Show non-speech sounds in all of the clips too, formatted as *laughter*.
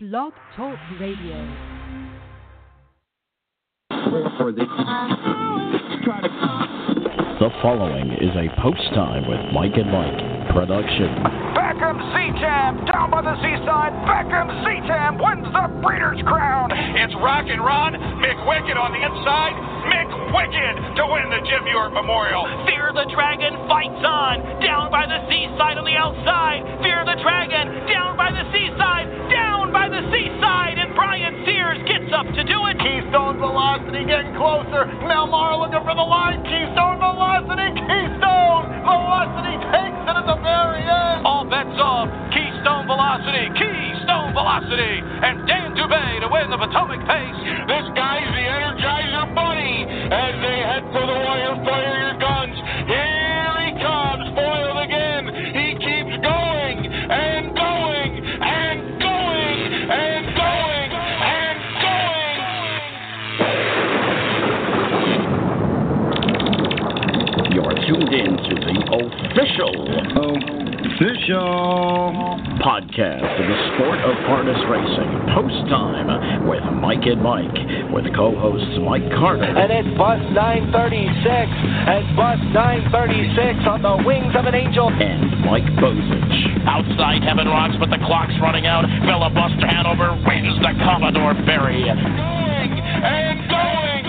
Blog Talk Radio. The following is a post time with Mike and Mike production. Beckham C-Tam down by the seaside. Beckham C-Tam wins the Breeders' Crown. It's Rock and Ron McWicked on the inside. McWicked to win the Jim York Memorial. Fear the Dragon fights on. Down by the seaside on the outside. Fear the Dragon down by the seaside. Down by the seaside. And Brian Sears gets up to do it. Keystone Velocity getting closer. Melmar looking for the line. Keystone Velocity. Keystone Velocity takes it at the very end. All bets off. Keystone Velocity. Keystone Velocity. And Dan Dube to win the Potomac Pace. This guy's the Energizer Bunny as they head for the wire. Fire your guns. Here he comes, foiled again. He keeps going and going and going and going and going. You're tuned in to the official Official. podcast of the sport of harness racing. Post time with Mike and Mike, with co-hosts Mike Carter And it's bus 936. And bus 936 on the wings of an angel. and Mike Bozich. Outside Heaven rocks, but the clock's running out. Filibuster Hanover wins the Commodore Berry. Going and going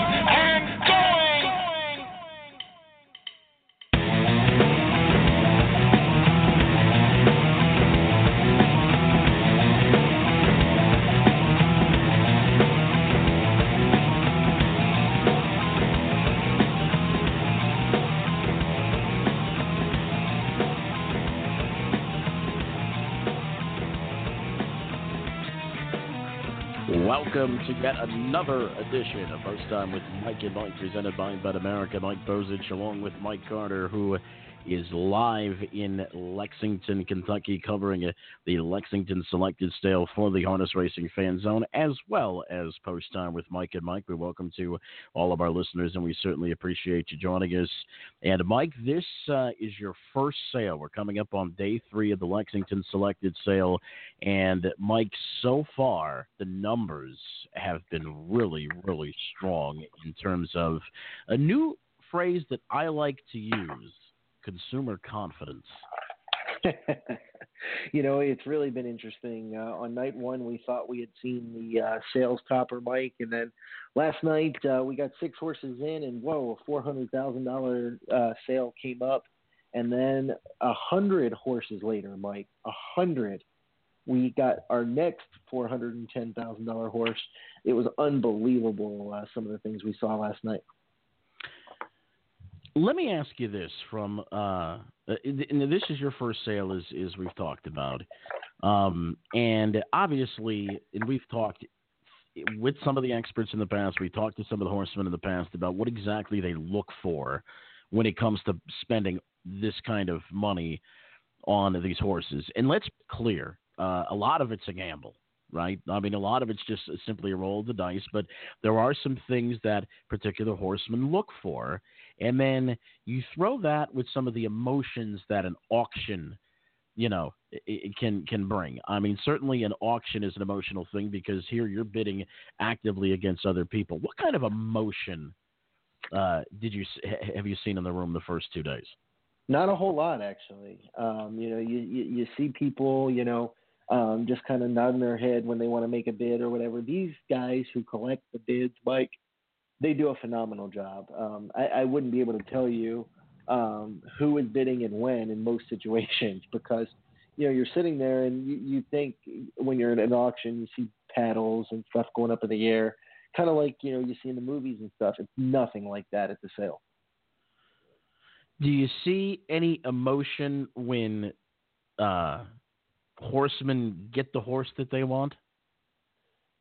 Welcome to yet another edition of Post Time with Mike and Mike, presented by Bet America. Mike Bozich, along with Mike Carter, who is live in Lexington, Kentucky, covering uh, the Lexington Selected Sale for the Harness Racing Fan Zone, as well as Post Time with Mike and Mike. We welcome to all of our listeners, and we certainly appreciate you joining us. And Mike, this uh, is your first sale. We're coming up on day three of the Lexington Selected Sale, and Mike, so far the numbers have been really, really strong in terms of a new phrase that I like to use consumer confidence. *laughs* you know, it's really been interesting. Uh, on night one, we thought we had seen the uh, sales topper, Mike, and then last night uh, we got six horses in, and whoa, a four hundred thousand dollar uh, sale came up, and then a hundred horses later, Mike, a hundred. We got our next four hundred and ten thousand dollar horse. It was unbelievable. Uh, some of the things we saw last night. Let me ask you this: from uh, and this is your first sale, as as we've talked about, um, and obviously, and we've talked with some of the experts in the past. We talked to some of the horsemen in the past about what exactly they look for when it comes to spending this kind of money on these horses. And let's be clear: uh, a lot of it's a gamble right? I mean, a lot of it's just simply a roll of the dice, but there are some things that particular horsemen look for. And then you throw that with some of the emotions that an auction, you know, it, it can can bring. I mean, certainly an auction is an emotional thing because here you're bidding actively against other people. What kind of emotion uh, did you have you seen in the room the first two days? Not a whole lot, actually. Um, you know, you, you you see people, you know, um, just kind of nodding their head when they want to make a bid or whatever. These guys who collect the bids, Mike, they do a phenomenal job. Um, I, I wouldn't be able to tell you um, who is bidding and when in most *laughs* situations because you know you're sitting there and you, you think when you're at an auction you see paddles and stuff going up in the air, kind of like you know you see in the movies and stuff. It's nothing like that at the sale. Do you see any emotion when uh, horsemen get the horse that they want?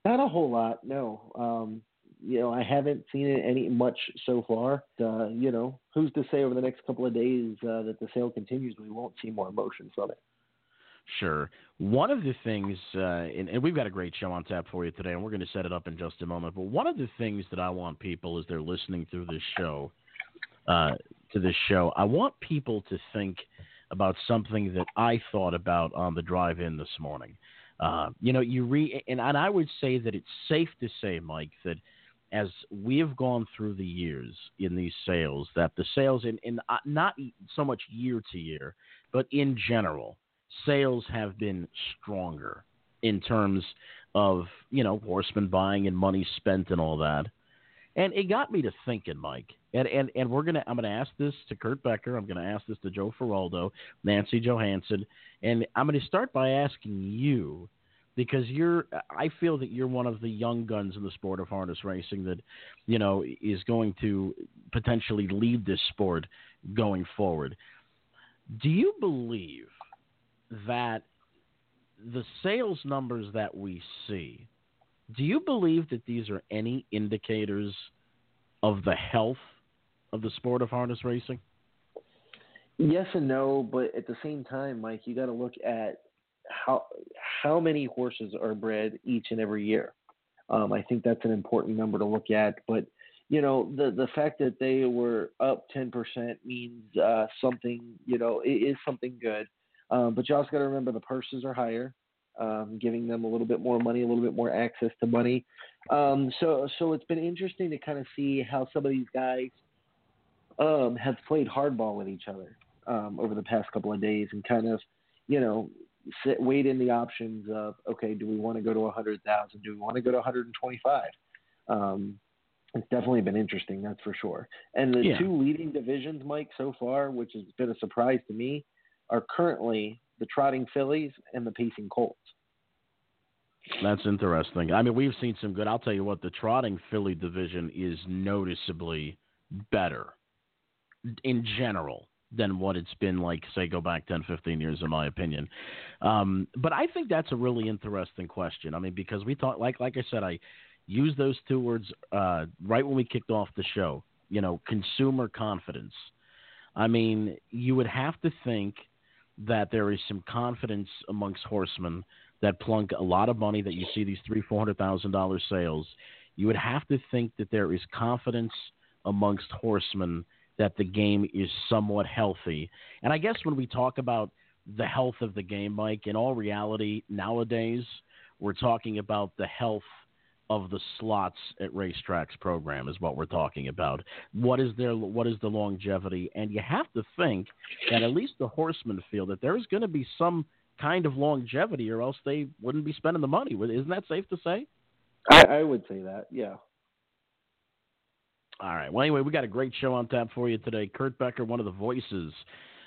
Not a whole lot, no. Um, you know, I haven't seen it any much so far. Uh, you know, who's to say over the next couple of days uh, that the sale continues, we won't see more emotion from it. Sure. One of the things, uh, and, and, we've got a great show on tap for you today, and we're going to set it up in just a moment. But one of the things that I want people, as they're listening through this show, uh, to this show, I want people to think about something that I thought about on the drive-in this morning. Uh, you know, you re and, and I would say that it's safe to say, Mike, that as we have gone through the years in these sales, that the sales in, in uh, not so much year to year, but in general, sales have been stronger in terms of you know horsemen buying and money spent and all that. And it got me to thinking, Mike. And and, and we're gonna I'm gonna ask this to Kurt Becker. I'm gonna ask this to Joe Faraldo, Nancy Johansson, and I'm gonna start by asking you because you're I feel that you're one of the young guns in the sport of harness racing that you know is going to potentially lead this sport going forward. Do you believe that the sales numbers that we see, do you believe that these are any indicators of the health of the sport of harness racing? Yes and no, but at the same time, Mike, you got to look at how how many horses are bred each and every year. Um, I think that's an important number to look at. But you know, the the fact that they were up ten percent means uh, something. You know, it is something good. Um, but you also got to remember the purses are higher, um, giving them a little bit more money, a little bit more access to money. Um, so so it's been interesting to kind of see how some of these guys um, have played hardball with each other um, over the past couple of days and kind of, you know, sit, weighed in the options of okay, do we want to go to 100,000? Do we want to go to 125? Um, it's definitely been interesting, that's for sure. And the yeah. two leading divisions, Mike, so far, which has been a surprise to me, are currently the trotting fillies and the pacing colts. That's interesting. I mean, we've seen some good. I'll tell you what, the trotting filly division is noticeably better in general than what it's been like, say, go back 10, 15 years, in my opinion. Um, but I think that's a really interesting question. I mean, because we thought, like, like I said, I used those two words uh, right when we kicked off the show. You know, consumer confidence. I mean, you would have to think – that there is some confidence amongst horsemen that plunk a lot of money that you see these three four hundred thousand dollar sales you would have to think that there is confidence amongst horsemen that the game is somewhat healthy and i guess when we talk about the health of the game mike in all reality nowadays we're talking about the health of the slots at racetracks program is what we're talking about. What is their what is the longevity? And you have to think that at least the horsemen feel that there is going to be some kind of longevity, or else they wouldn't be spending the money. Isn't that safe to say? I, I would say that, yeah. All right. Well, anyway, we got a great show on tap for you today. Kurt Becker, one of the voices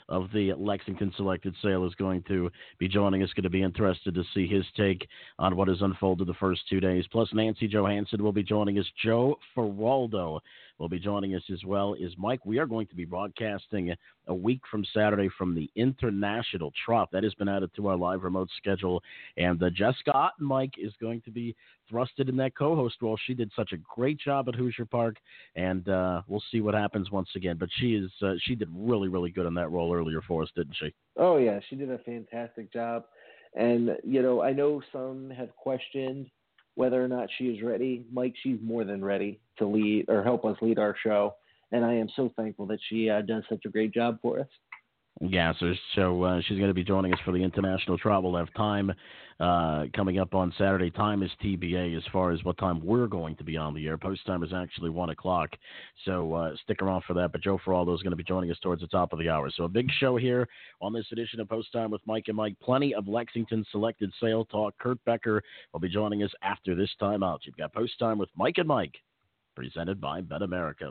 of the Lexington selected sale is going to be joining us. Going to be interested to see his take on what has unfolded the first two days. Plus, Nancy Johansson will be joining us. Joe Faraldo will be joining us as well. Is Mike? We are going to be broadcasting a week from Saturday from the International Trot. That has been added to our live remote schedule, and uh, Jessica Mike is going to be thrusted in that co-host role. She did such a great job at Hoosier Park, and uh, we'll see what happens once again. But she is uh, she did really really good in that role earlier for us, didn't she? Oh yeah, she did a fantastic job. And you know, I know some have questioned whether or not she is ready. Mike, she's more than ready to lead or help us lead our show, and I am so thankful that she uh, does such a great job for us. Yeah, so uh, she's going to be joining us for the international travel. Have time uh, coming up on Saturday. Time is TBA as far as what time we're going to be on the air. Post time is actually one o'clock, so uh, stick around for that. But Joe Faraldo is going to be joining us towards the top of the hour. So a big show here on this edition of Post Time with Mike and Mike. Plenty of Lexington selected sale talk. Kurt Becker will be joining us after this time out. You've got Post Time with Mike and Mike, presented by Bet America.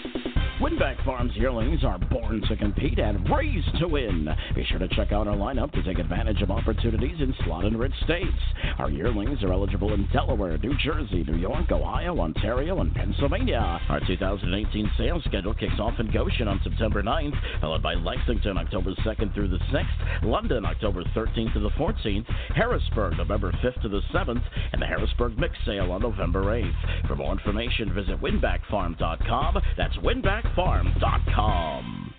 Winbak Farms yearlings are born to compete and raised to win. Be sure to check out our lineup to take advantage of opportunities in slot and rich states. Our yearlings are eligible in Delaware, New Jersey, New York, Ohio, Ontario, and Pennsylvania. Our 2018 sales schedule kicks off in Goshen on September 9th, followed by Lexington October 2nd through the 6th, London October 13th to the 14th, Harrisburg November 5th to the 7th, and the Harrisburg Mix Sale on November 8th. For more information, visit winbakfarm.com. That's winback farm.com.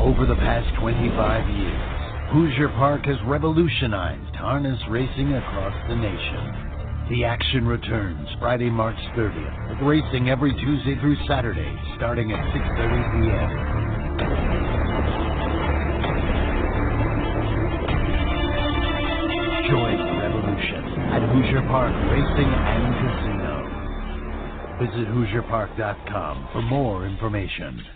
Over the past 25 years, Hoosier Park has revolutionized harness racing across the nation. The action returns Friday, March 30th, with racing every Tuesday through Saturday, starting at 6.30 p.m. Join the revolution at Hoosier Park Racing and Casino. Visit HoosierPark.com for more information.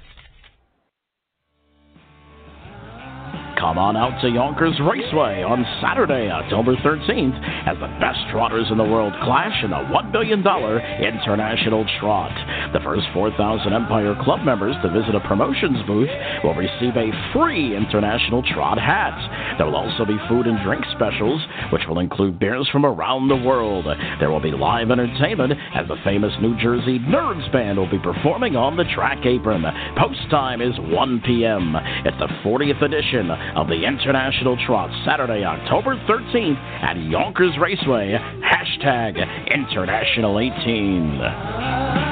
Come on out to Yonkers Raceway on Saturday, October 13th, as the best trotters in the world clash in the $1 billion International Trot. The first 4,000 Empire Club members to visit a promotions booth will receive a free International Trot hat. There will also be food and drink specials, which will include beers from around the world. There will be live entertainment as the famous New Jersey Nerds Band will be performing on the track apron. Post time is 1 p.m. It's the 40th edition of the International Trot, Saturday, October 13th at Yonkers Raceway. Hashtag International 18.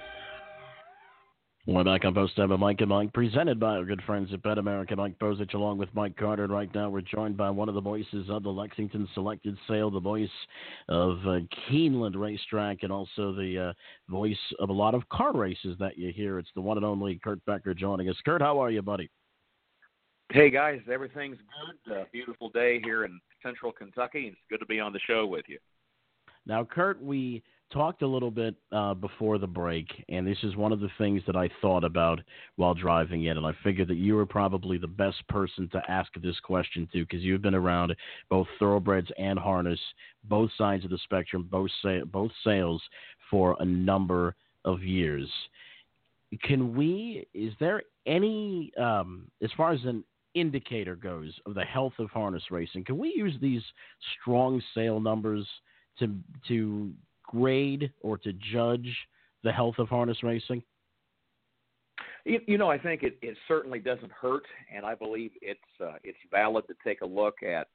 We're back on Post Time Mike and Mike, presented by our good friends at Bet America. Mike Bozich along with Mike Carter. And right now, we're joined by one of the voices of the Lexington Selected Sale, the voice of uh, Keeneland Racetrack, and also the uh, voice of a lot of car races that you hear. It's the one and only Kurt Becker joining us. Kurt, how are you, buddy? Hey guys, everything's good. Uh, beautiful day here in Central Kentucky. It's good to be on the show with you. Now, Kurt, we talked a little bit uh, before the break, and this is one of the things that I thought about while driving in, and I figured that you were probably the best person to ask this question to because you've been around both thoroughbreds and harness, both sides of the spectrum, both sa- both sales for a number of years. Can we? Is there any, um, as far as an indicator goes, of the health of harness racing? Can we use these strong sale numbers? to to grade or to judge the health of harness racing? You, know, I think it, it certainly doesn't hurt, and I believe it's uh, it's valid to take a look at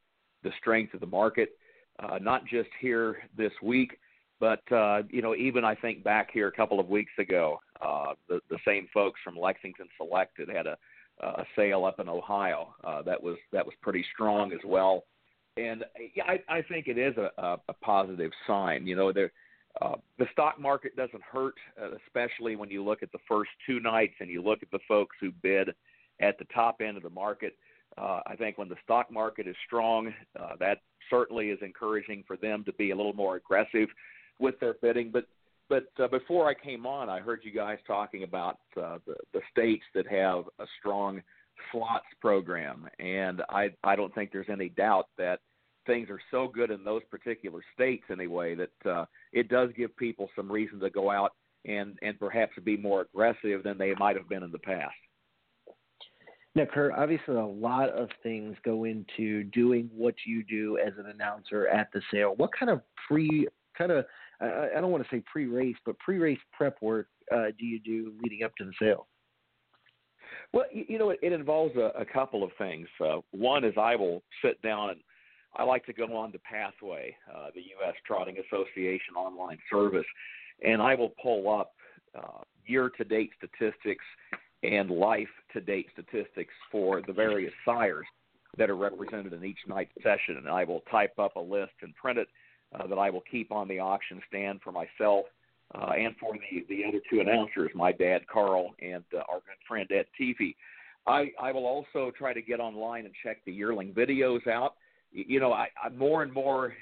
the strength of the market, uh, not just here this week, but uh, you know, even I think back here a couple of weeks ago, uh, the the same folks from Lexington Select had a a sale up in Ohio uh, that was that was pretty strong as well, and I, I think it is a, a positive sign. You know, there uh, the stock market doesn't hurt, uh, especially when you look at the first two nights and you look at the folks who bid at the top end of the market. Uh, I think when the stock market is strong, uh, that certainly is encouraging for them to be a little more aggressive with their bidding. But but uh, before I came on, I heard you guys talking about uh, the, the states that have a strong slots program, and I I don't think there's any doubt that things are so good in those particular states anyway that uh, it does give people some reason to go out and and perhaps be more aggressive than they might have been in the past. Now, Kurt, obviously a lot of things go into doing what you do as an announcer at the sale. What kind of pre kind of I, I don't want to say pre-race, but pre-race prep work uh, do you do leading up to the sale? Well, you, you know, it, it involves a, a couple of things. Uh, one is I will sit down and I like to go on to Pathway, uh, the U.S. Trotting Association online service, and I will pull up uh, year-to-date statistics and life-to-date statistics for the various sires that are represented in each night's session, and I will type up a list and print it uh, that I will keep on the auction stand for myself uh, and for the the other two announcers, my dad Carl and uh, our good friend Ed Teefy. I, I will also try to get online and check the yearling videos out. You know, I, I more and more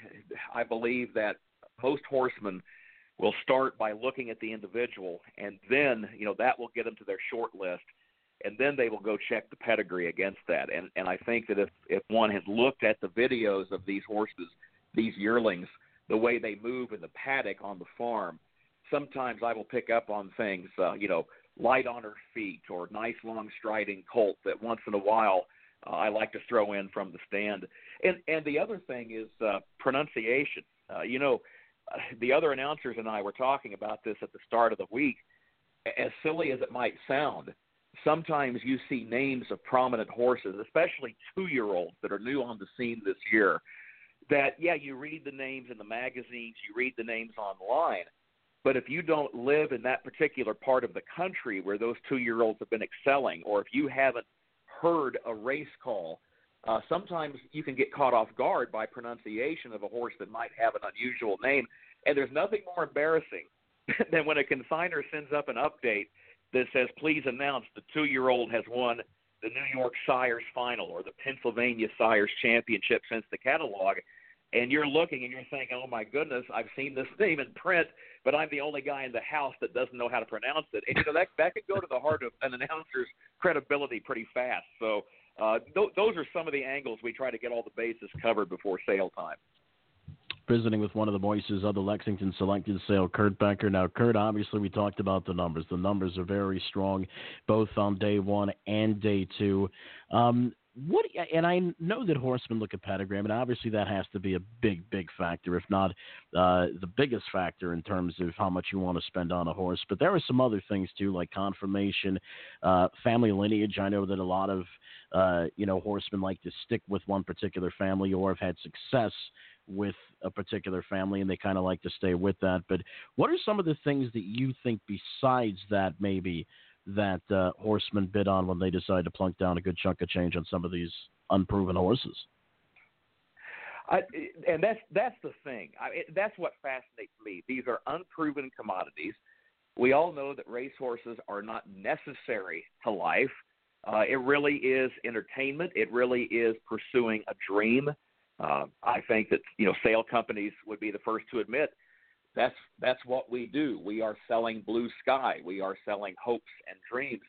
I believe that most horsemen will start by looking at the individual, and then you know that will get them to their short list, and then they will go check the pedigree against that. And and I think that if if one has looked at the videos of these horses, these yearlings, the way they move in the paddock on the farm, sometimes I will pick up on things, uh, you know, light on her feet or nice long striding colt that once in a while uh, I like to throw in from the stand. And and the other thing is uh, pronunciation. Uh, you know, uh, the other announcers and I were talking about this at the start of the week. As silly as it might sound, sometimes you see names of prominent horses, especially two-year-olds that are new on the scene this year. That yeah, you read the names in the magazines, you read the names online, but if you don't live in that particular part of the country where those two year olds have been excelling, or if you haven't heard a race call, uh, sometimes you can get caught off guard by pronunciation of a horse that might have an unusual name. And there's nothing more embarrassing *laughs* than when a consigner sends up an update that says, please announce the two year old has won the New York Sires Final or the Pennsylvania Sires Championship since the catalog and you're looking and you're thinking, "Oh my goodness, I've seen this name in print, but I'm the only guy in the house that doesn't know how to pronounce it." And you know that that could go to the heart of an announcer's credibility pretty fast. So uh, th- those are some of the angles we try to get all the bases covered before sale time. Visiting with one of the voices of the Lexington selected sale, Kurt Becker. Now, Kurt, obviously, we talked about the numbers. The numbers are very strong, both on day one and day two. Um, what and I know that horsemen look at pedigree, and obviously that has to be a big, big factor, if not uh, the biggest factor in terms of how much you want to spend on a horse. But there are some other things too, like conformation, uh, family lineage. I know that a lot of uh, you know horsemen like to stick with one particular family or have had success with a particular family, and they kind of like to stay with that. But what are some of the things that you think besides that maybe? That uh, horsemen bid on when they decide to plunk down a good chunk of change on some of these unproven horses. I, and that's that's the thing. I, it, that's what fascinates me. These are unproven commodities. We all know that racehorses are not necessary to life. Uh, it really is entertainment. It really is pursuing a dream. Uh, I think that you know sale companies would be the first to admit that's that's what we do. We are selling blue sky. We are selling hopes and dreams.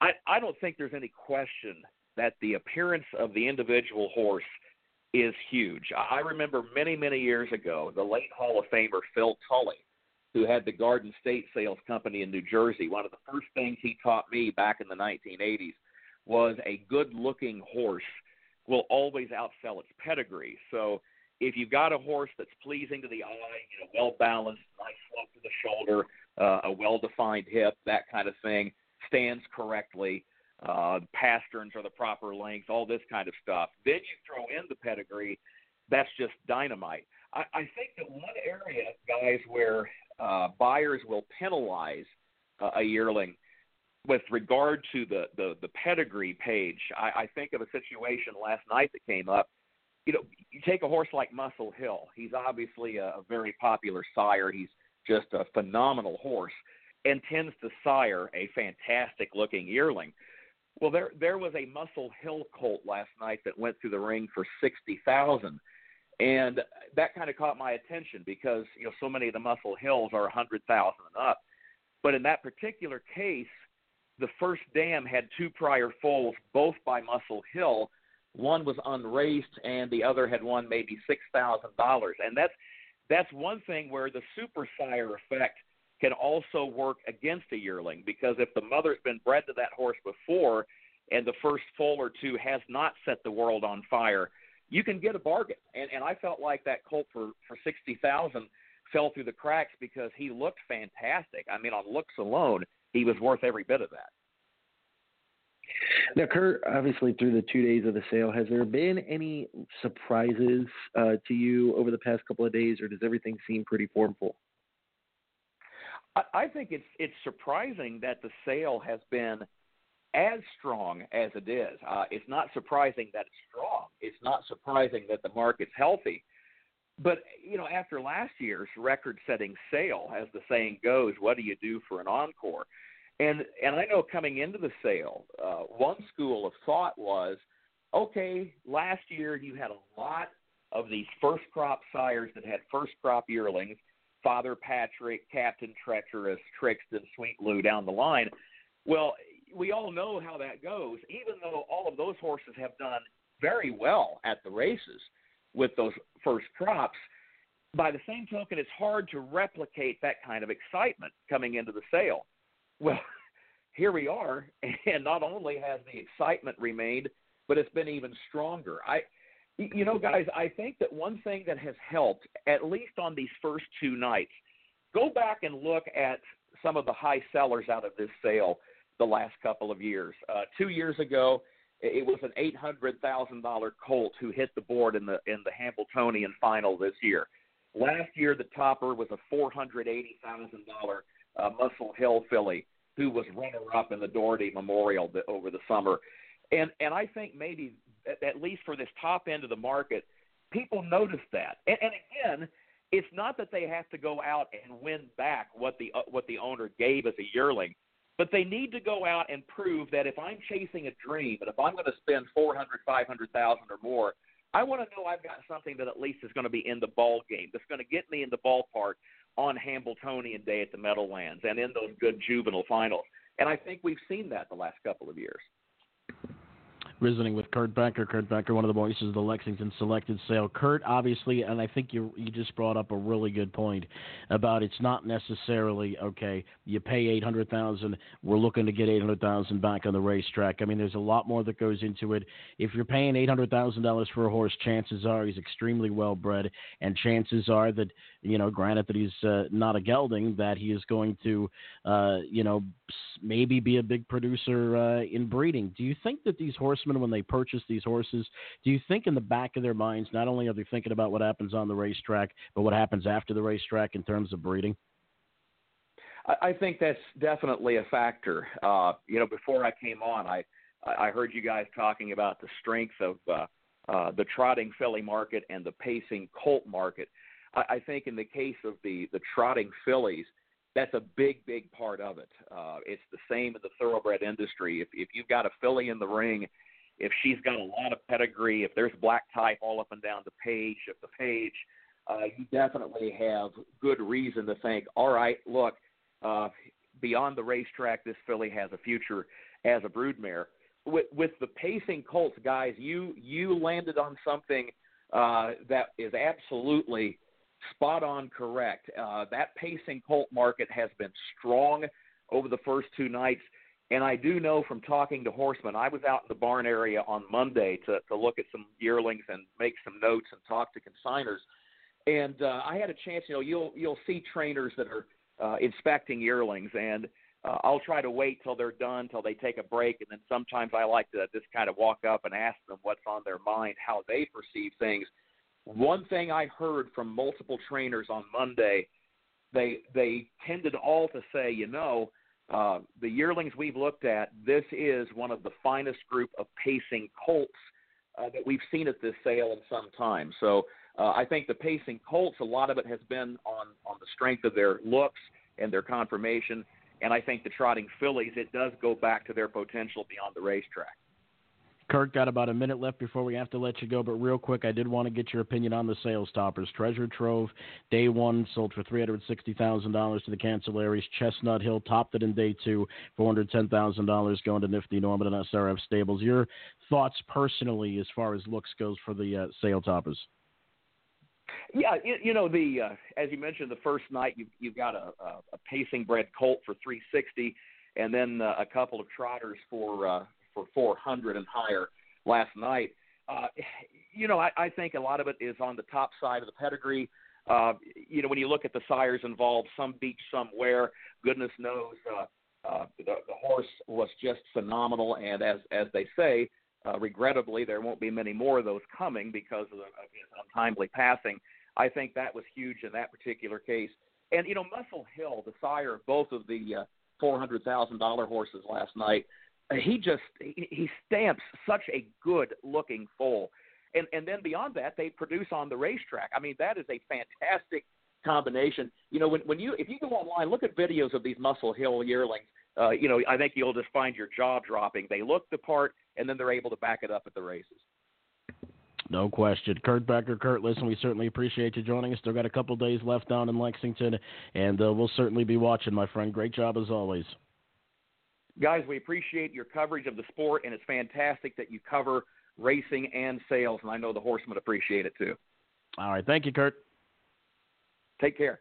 I, I don't think there's any question that the appearance of the individual horse is huge. I remember many, many years ago, the late Hall of Famer Phil Tully, who had the Garden State Sales Company in New Jersey, one of the first things he taught me back in the 1980s was a good looking horse will always outsell its pedigree. So if you've got a horse that's pleasing to the eye, you know, well balanced, nice slope to the shoulder, uh, a well defined hip, that kind of thing, stands correctly, uh, pasterns are the proper length, all this kind of stuff. Then you throw in the pedigree, that's just dynamite. I, I think that one area, guys, where uh, buyers will penalize uh, a yearling with regard to the, the, the pedigree page, I, I think of a situation last night that came up you know, you take a horse like Muscle Hill. He's obviously a, a very popular sire. He's just a phenomenal horse and tends to sire a fantastic looking yearling. Well, there there was a Muscle Hill colt last night that went through the ring for sixty thousand, and that kind of caught my attention because you know so many of the Muscle Hills are a hundred thousand and up, but in that particular case, the first dam had two prior foals, both by Muscle Hill, one was unraced and the other had won maybe six thousand dollars and that's that's one thing where the super sire effect can also work against a yearling because if the mother's been bred to that horse before and the first foal or two has not set the world on fire you can get a bargain and and i felt like that colt for for sixty thousand fell through the cracks because he looked fantastic. I mean, on looks alone, he was worth every bit of that. Now, Kurt, obviously through the two days of the sale, has there been any surprises uh, to you over the past couple of days, or does everything seem pretty formful? I think it's it's surprising that the sale has been as strong as it is. Uh, it's not surprising that it's strong. It's not surprising that the market's healthy. But you know, after last year's record-setting sale, as the saying goes, what do you do for an encore? And and I know coming into the sale, uh, one school of thought was, okay, last year you had a lot of these first crop sires that had first crop yearlings Father Patrick, Captain Treacherous, Trixton, Sweet Lou down the line. Well, we all know how that goes. Even though all of those horses have done very well at the races with those first crops, by the same token, it's hard to replicate that kind of excitement coming into the sale. Well, *laughs* here we are, *laughs* and not only has the excitement remained, but it's been even stronger. I you know, guys, I think that one thing that has helped, at least on these first two nights, go back and look at some of the high sellers out of this sale the last couple of years. Uh, two years ago, it was an eight hundred thousand dollar colt who hit the board in the in the Hambletonian final this year. Last year, the topper was a four hundred eighty thousand uh, Muscle Hill filly who was runner up in the Doherty Memorial over the summer. And and I think maybe at, least for this top end of the market, people notice that. And, and again, it's not that they have to go out and win back what the uh, what the owner gave as a yearling, but they need to go out and prove that if I'm chasing a dream and if I'm going to spend four hundred, five hundred thousand or more, I want to know I've got something that at least is going to be in the ball game. That's going to get me in the ballpark on Hambletonian Day at the Meadowlands and in those good juvenile finals. And I think we've seen that the last couple of years visiting with Kurt Becker. Kurt Becker, one of the voices of the Lexington Selected Sale. Kurt, obviously, and I think you you just brought up a really good point about it's not necessarily okay. You pay eight hundred thousand. We're looking to get eight hundred thousand back on the racetrack. I mean, there's a lot more that goes into it. If you're paying eight hundred thousand dollars for a horse, chances are he's extremely well bred, and chances are that you know, granted that he's uh, not a gelding, that he is going to, uh, you know, maybe be a big producer uh, in breeding. Do you think that these horsemen, when they purchase these horses, do you think in the back of their minds, not only are they thinking about what happens on the racetrack, but what happens after the racetrack in terms of breeding? I think that's definitely a factor. Uh, you know, before I came on, I I heard you guys talking about the strength of uh, uh, the trotting filly market and the pacing colt market. I, I think in the case of the the trotting fillies, that's a big big part of it. Uh, it's the same in the thoroughbred industry. If if you've got a filly in the ring, if she's got a lot of pedigree, if there's black type all up and down the page of the page, uh, you definitely have good reason to think, all right, look, uh, beyond the racetrack, this filly has a future as a broodmare. With, with the pacing colts, guys, you you landed on something uh, that is absolutely spot on correct. Uh, that pacing colt market has been strong over the first two nights. And I do know from talking to horsemen, I was out in the barn area on Monday to, to look at some yearlings and make some notes and talk to consigners. And uh, I had a chance, you know, you'll you'll see trainers that are uh, inspecting yearlings, and uh, I'll try to wait till they're done, till they take a break, and then sometimes I like to just kind of walk up and ask them what's on their mind, how they perceive things. One thing I heard from multiple trainers on Monday, they they tended all to say, you know, uh, the yearlings we've looked at, this is one of the finest group of pacing colts uh, that we've seen at this sale in some time. So uh, I think the pacing colts, a lot of it has been on on the strength of their looks and their conformation, and I think the trotting fillies, it does go back to their potential beyond the racetrack. Kurt, got about a minute left before we have to let you go, but real quick, I did want to get your opinion on the sales toppers. Treasure Trove, day one, sold for $360,000 to the Cancellaries. Chestnut Hill topped it in day two, $410,000 going to Nifty Norman and SRF Stables. Your thoughts personally as far as looks goes for the uh, sale toppers? Yeah, you, you know the uh, as you mentioned, the first night you've you've got a, a, a pacing bred colt for 360, and then uh, a couple of trotters for uh, for 400 and higher last night. Uh, you know, I, I think a lot of it is on the top side of the pedigree. Uh, you know, when you look at the sires involved, some beach somewhere, goodness knows, uh, uh, the, the horse was just phenomenal. And as as they say, uh, regrettably, there won't be many more of those coming because of, the, of his untimely passing. I think that was huge in that particular case. And you know, Muscle Hill, the sire of both of the uh, four hundred thousand dollar horses last night, he just he, he stamps such a good looking foal. And and then beyond that, they produce on the racetrack. I mean, that is a fantastic combination. You know, when when you if you go online, look at videos of these Muscle Hill yearlings. Uh, you know, I think you'll just find your jaw dropping. They look the part, and then they're able to back it up at the races. No question. Kurt Becker, Kurt, listen, we certainly appreciate you joining us. Still got a couple days left down in Lexington, and uh, we'll certainly be watching, my friend. Great job as always. Guys, we appreciate your coverage of the sport, and it's fantastic that you cover racing and sales, and I know the horsemen appreciate it too. All right. Thank you, Kurt. Take care.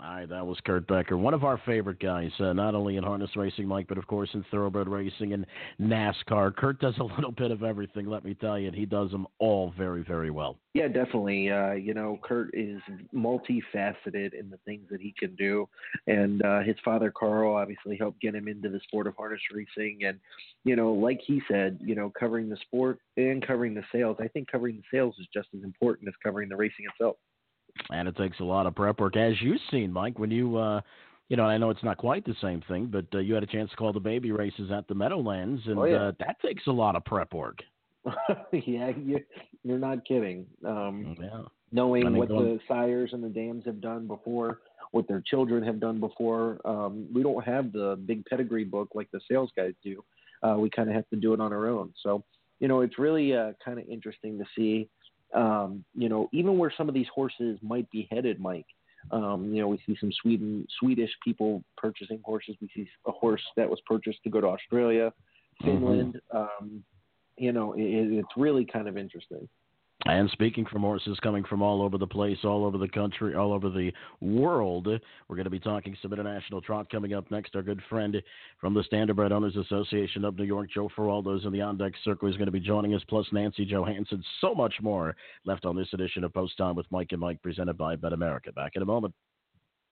All right, that was Kurt Becker, one of our favorite guys, uh, not only in harness racing, Mike, but of course in thoroughbred racing and NASCAR. Kurt does a *laughs* little bit of everything, let me tell you, and he does them all very, very well. Yeah, definitely. Uh, you know, Kurt is multifaceted in the things that he can do, and uh, his father Carl obviously helped get him into the sport of harness racing. And you know, like he said, you know, covering the sport and covering the sales. I think covering the sales is just as important as covering the racing itself and it takes a lot of prep work, as you've seen, Mike. When you, uh, you know, I know it's not quite the same thing, but uh, you had a chance to call the baby races at the Meadowlands, and oh, yeah. uh, that takes a lot of prep work. *laughs* yeah, you're, you're not kidding. Um, yeah. Knowing I mean, what going... the sires and the dams have done before, what their children have done before. Um, we don't have the big pedigree book like the sales guys do. Uh, we kind of have to do it on our own. So, you know, it's really uh, kind of interesting to see um, you know, even where some of these horses might be headed, Mike. Um, you know, we see some Sweden, Swedish people purchasing horses. We see a horse that was purchased to go to Australia, Finland. Mm-hmm. Um, you know, it, it's really kind of interesting. And speaking from horses coming from all over the place, all over the country, all over the world, we're going to be talking some international trot coming up next. Our good friend from the Standardbred Owners Association of New York, Joe Faraldo's in the on deck circle, is going to be joining us, plus Nancy Johansson. So much more left on this edition of Post Time with Mike and Mike, presented by Bet America. Back in a moment.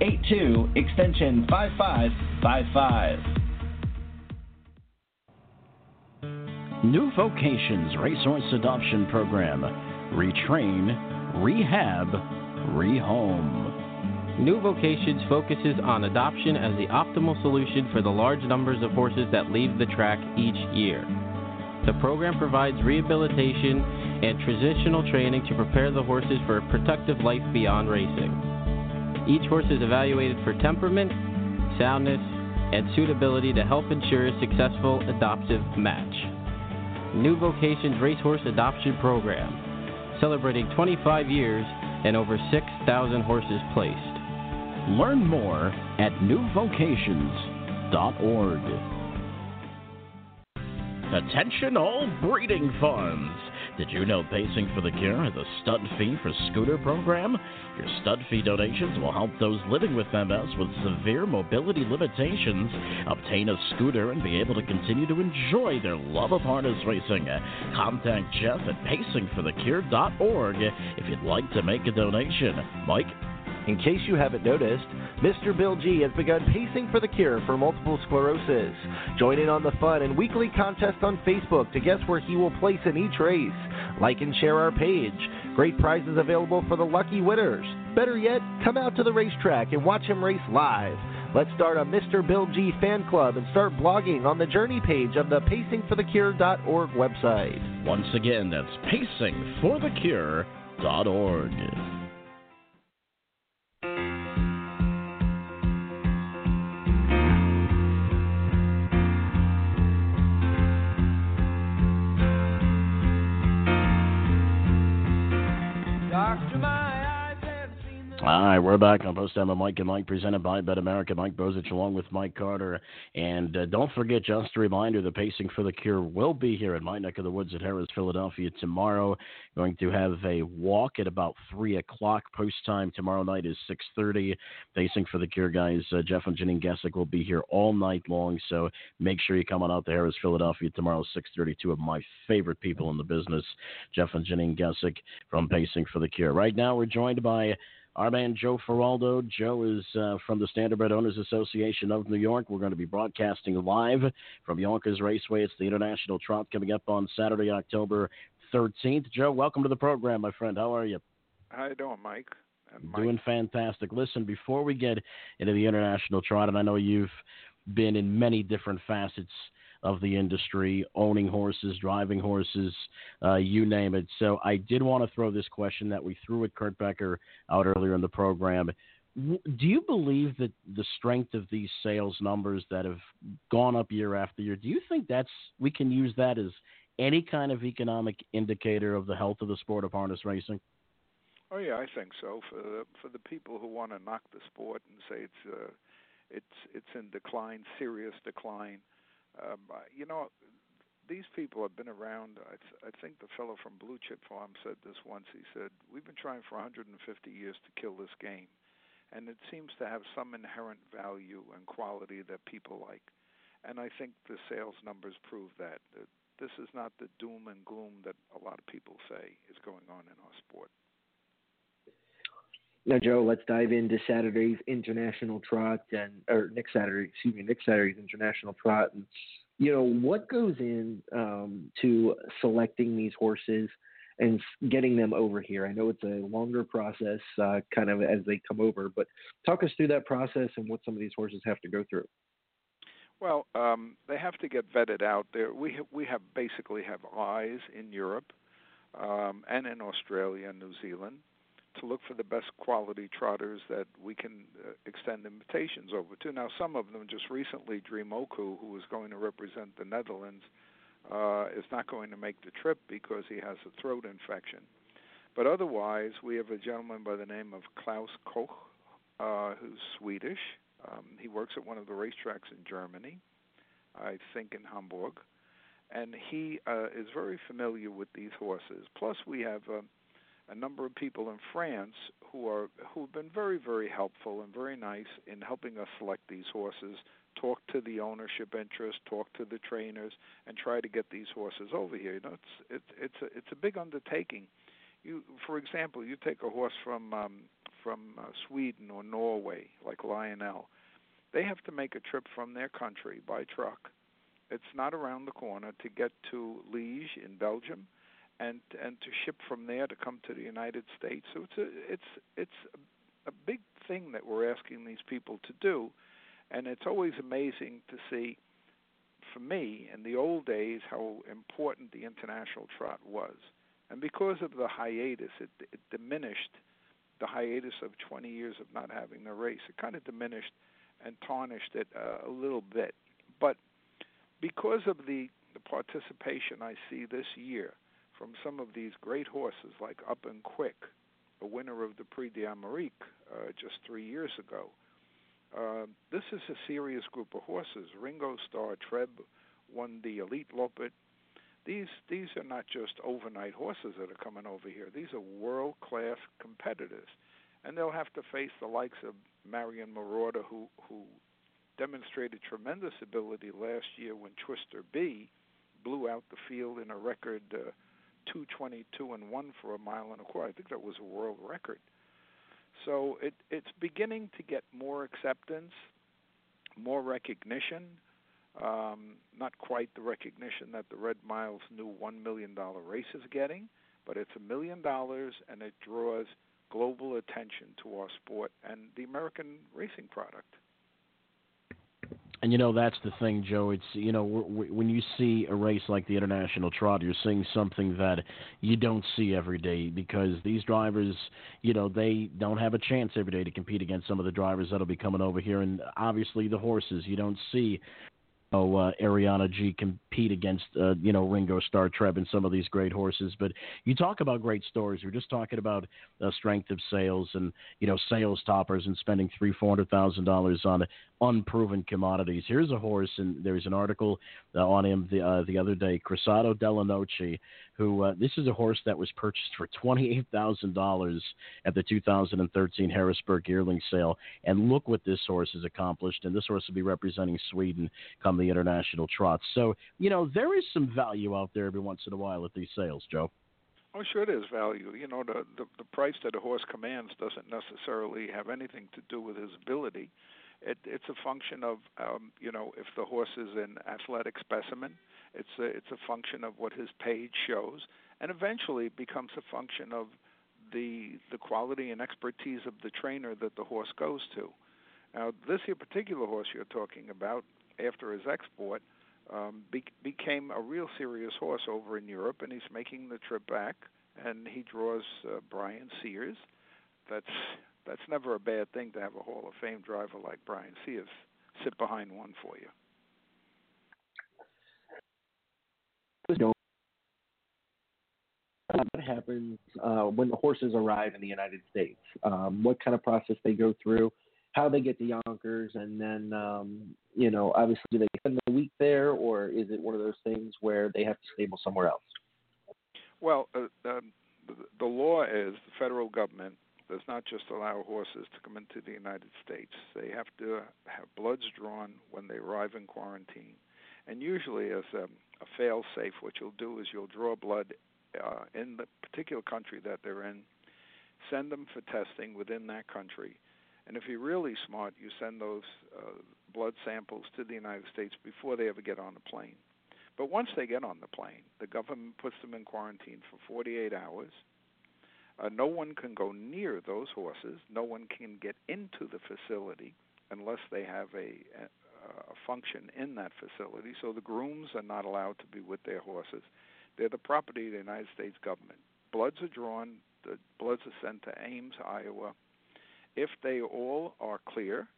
8782 extension 5555. New Vocations Resource Adoption Program. Retrain, rehab, rehome. New Vocations focuses on adoption as the optimal solution for the large numbers of horses that leave the track each year. The program provides rehabilitation and transitional training to prepare the horses for a productive life beyond racing. Each horse is evaluated for temperament, soundness, and suitability to help ensure a successful adoptive match. New Vocations Racehorse Adoption Program, celebrating 25 years and over 6,000 horses placed. Learn more at newvocations.org. Attention all breeding funds. Did you know Pacing for the Cure has a stud fee for scooter program? Your stud fee donations will help those living with MS with severe mobility limitations obtain a scooter and be able to continue to enjoy their love of harness racing. Contact Jeff at pacingforthecure.org if you'd like to make a donation. Mike? In case you haven't noticed, Mr. Bill G has begun Pacing for the Cure for multiple sclerosis. Join in on the fun and weekly contest on Facebook to guess where he will place in each race. Like and share our page. Great prizes available for the lucky winners. Better yet, come out to the racetrack and watch him race live. Let's start a Mr. Bill G fan club and start blogging on the journey page of the pacingforthecure.org website. Once again, that's pacingforthecure.org. Thank you. All right, we're back on Post Time Mike and Mike, presented by Bet America. Mike Bozich along with Mike Carter. And uh, don't forget, just a reminder, the Pacing for the Cure will be here in my neck of the woods at Harrah's, Philadelphia tomorrow. Going to have a walk at about 3 o'clock. Post time tomorrow night is 6.30. Pacing for the Cure guys, uh, Jeff and Janine Gessick will be here all night long. So make sure you come on out to Harrah's, Philadelphia tomorrow, 6.30. Two of my favorite people in the business, Jeff and Janine Gessick from Pacing for the Cure. Right now, we're joined by our man Joe Faraldo. Joe is uh, from the Standardbred Owners Association of New York. We're going to be broadcasting live from Yonkers Raceway. It's the International Trot coming up on Saturday, October 13th. Joe, welcome to the program, my friend. How are you? How you doing, Mike? Mike? Doing fantastic. Listen, before we get into the International Trot, and I know you've been in many different facets of the industry, owning horses, driving horses, uh, you name it. So I did want to throw this question that we threw at Kurt Becker out earlier in the program. Do you believe that the strength of these sales numbers that have gone up year after year, do you think that's we can use that as any kind of economic indicator of the health of the sport of harness racing? Oh yeah, I think so. For the, for the people who want to knock the sport and say it's uh, it's it's in decline, serious decline, um, you know, these people have been around. I, th- I think the fellow from Blue Chip Farm said this once. He said, "We've been trying for 150 years to kill this game, and it seems to have some inherent value and quality that people like." And I think the sales numbers prove that. that this is not the doom and gloom that a lot of people say is going on in our sport. Now, Joe, let's dive into Saturday's International Trot and or next Saturday, excuse me, next Saturday's International Trot, and you know what goes in um, to selecting these horses and getting them over here. I know it's a longer process, uh, kind of as they come over, but talk us through that process and what some of these horses have to go through. Well, um, they have to get vetted out there. We have, we have basically have eyes in Europe um, and in Australia and New Zealand to look for the best quality trotters that we can uh, extend invitations over to. Now, some of them just recently, Dreammoko, who was going to represent the Netherlands, uh, is not going to make the trip because he has a throat infection. But otherwise, we have a gentleman by the name of Klaus Koch, uh, who's Swedish. Um, he works at one of the racetracks in Germany, I think in Hamburg, and he uh, is very familiar with these horses. Plus, we have. Uh, a number of people in France who are who've been very very helpful and very nice in helping us select these horses talk to the ownership interest talk to the trainers and try to get these horses over here. You know it's it's it's a, it's a big undertaking. You for example you take a horse from um from uh, Sweden or Norway like Lionel. They have to make a trip from their country by truck. It's not around the corner to get to Liège in Belgium and and to ship from there to come to the United States. So it's a it's it's a, big thing that we're asking these people to do, and it's always amazing to see. For me, in the old days, how important the international trot was, and because of the hiatus, it, it diminished the hiatus of 20 years of not having the race. It kind of diminished and tarnished it uh, a little bit, but because of the the participation I see this year, from some of these great horses like Up and Quick, a winner of the Prix d'Amérique uh, just three years ago. Uh, this is a serious group of horses. Ringo Star Treb won the Elitloppet. These these are not just overnight horses that are coming over here. These are world class competitors, and they'll have to face the likes of Marion Marauder, who who demonstrated tremendous ability last year when Twister Bi blew out the field in a record uh, 222 and one for a mile and a quarter. I think that was a world record. So it it's beginning to get more acceptance, more recognition. Um, not quite the recognition that the Red Miles new one million dollar race is getting, but it's a million dollars and it draws global attention to our sport and the American racing product. And you know that's the thing, Joe. It's you know we, when you see a race like the International Trot, you're seeing something that you don't see every day because these drivers, you know, they don't have a chance every day to compete against some of the drivers that'll be coming over here, and obviously the horses. You don't see know, uh, Ariana G compete against uh, you know Ringostarr, Treb, and some of these great horses. But you talk about great stories. We're just talking about uh, strength of sales and you know sales toppers and spending three four hundred thousand dollars on unproven commodities. Here's a horse, and there's an article uh, on him the uh, the other day, Cruzado Dela Noche, who uh, this is a horse that was purchased for twenty eight thousand dollars at the 2013 Harrisburg yearling sale, and look what this horse has accomplished. And this horse will be representing Sweden come the international trot. So you know there is some value out there every once in a while at these sales, Joe. Oh, sure, there's value. You know, the, the the price that a horse commands doesn't necessarily have anything to do with his ability. It, it's a function of, um, you know, if the horse is an athletic specimen, it's a, it's a function of what his page shows, and eventually it becomes a function of the the quality and expertise of the trainer that the horse goes to. Now, this here particular horse you're talking about, after his export, um, be- became a real serious horse over in Europe, and he's making the trip back, and he draws uh, Brian Sears. That's that's never a bad thing to have a Hall of Fame driver like Brian Sears sit behind one for you. What happens uh, when the horses arrive in the United States? Um, what kind of process they go through? How they get to Yonkers, and then um, you know, obviously, do they spend the week there, or is it one of those things where they have to stable somewhere else? Well, uh, um, the, the law is the federal government does not just allow horses to come into the United States. They have to have bloods drawn when they arrive in quarantine. And usually, as a, a fail safe, what you'll do is you'll draw blood uh, in the particular country that they're in, send them for testing within that country. And if you're really smart, you send those uh, blood samples to the United States before they ever get on the plane. But once they get on the plane, the government puts them in quarantine for 48 hours uh, no one can go near those horses. No one can get into the facility unless they have a, a, a function in that facility. So the grooms are not allowed to be with their horses. They're the property of the United States government. Bloods are drawn. The bloods are sent to Ames, Iowa. If they all are clear,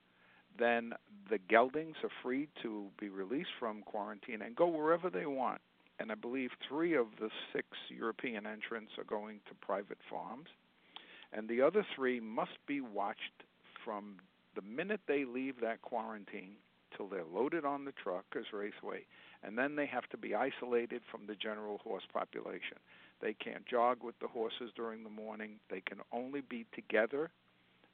then the geldings are free to be released from quarantine and go wherever they want and I believe three of the six European entrants are going to private farms, and the other three must be watched from the minute they leave that quarantine till they're loaded on the truck as raceway, and then they have to be isolated from the general horse population. They can't jog with the horses during the morning. They can only be together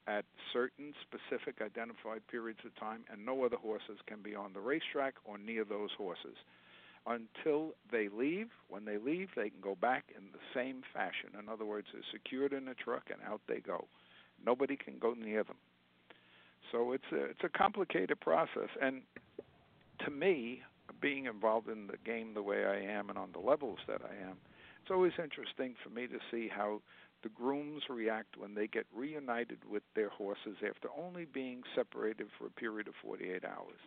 at certain specific identified periods of time, and no other horses can be on the racetrack or near those horses until they leave. When they leave, they can go back in the same fashion. In other words, they're secured in a truck and out they go. Nobody can go near them. So it's a it's a complicated process. And to me, being involved in the game the way I am and on the levels that I am, it's always interesting for me to see how the grooms react when they get reunited with their horses after only being separated for a period of 48 hours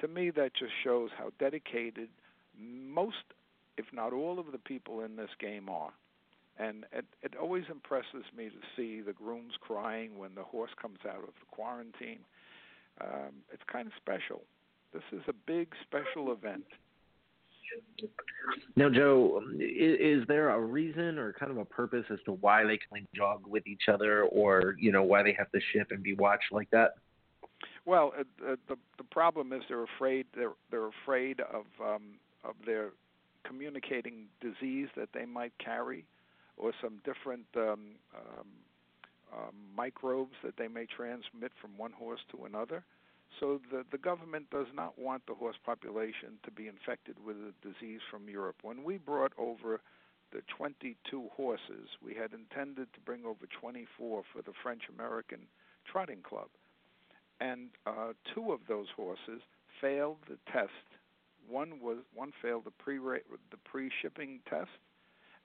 to me, that just shows how dedicated most, if not all, of the people in this game are. And it, it always impresses me to see the grooms crying when the horse comes out of the quarantine. Um, it's kind of special. This is a big special event. Now, Joe, is, is there a reason or kind of a purpose as to why they can jog with each other, or you know why they have to ship and be watched like that? Well, uh, uh, the the problem is they're afraid they're they're afraid of um, of their communicating disease that they might carry, or some different um, um, um, microbes that they may transmit from one horse to another. So the the government does not want the horse population to be infected with a disease from Europe. When we brought over the 22 horses, we had intended to bring over 24 for the French American Trotting Club and uh, two of those horses failed the test. One was one failed the pre the pre shipping test,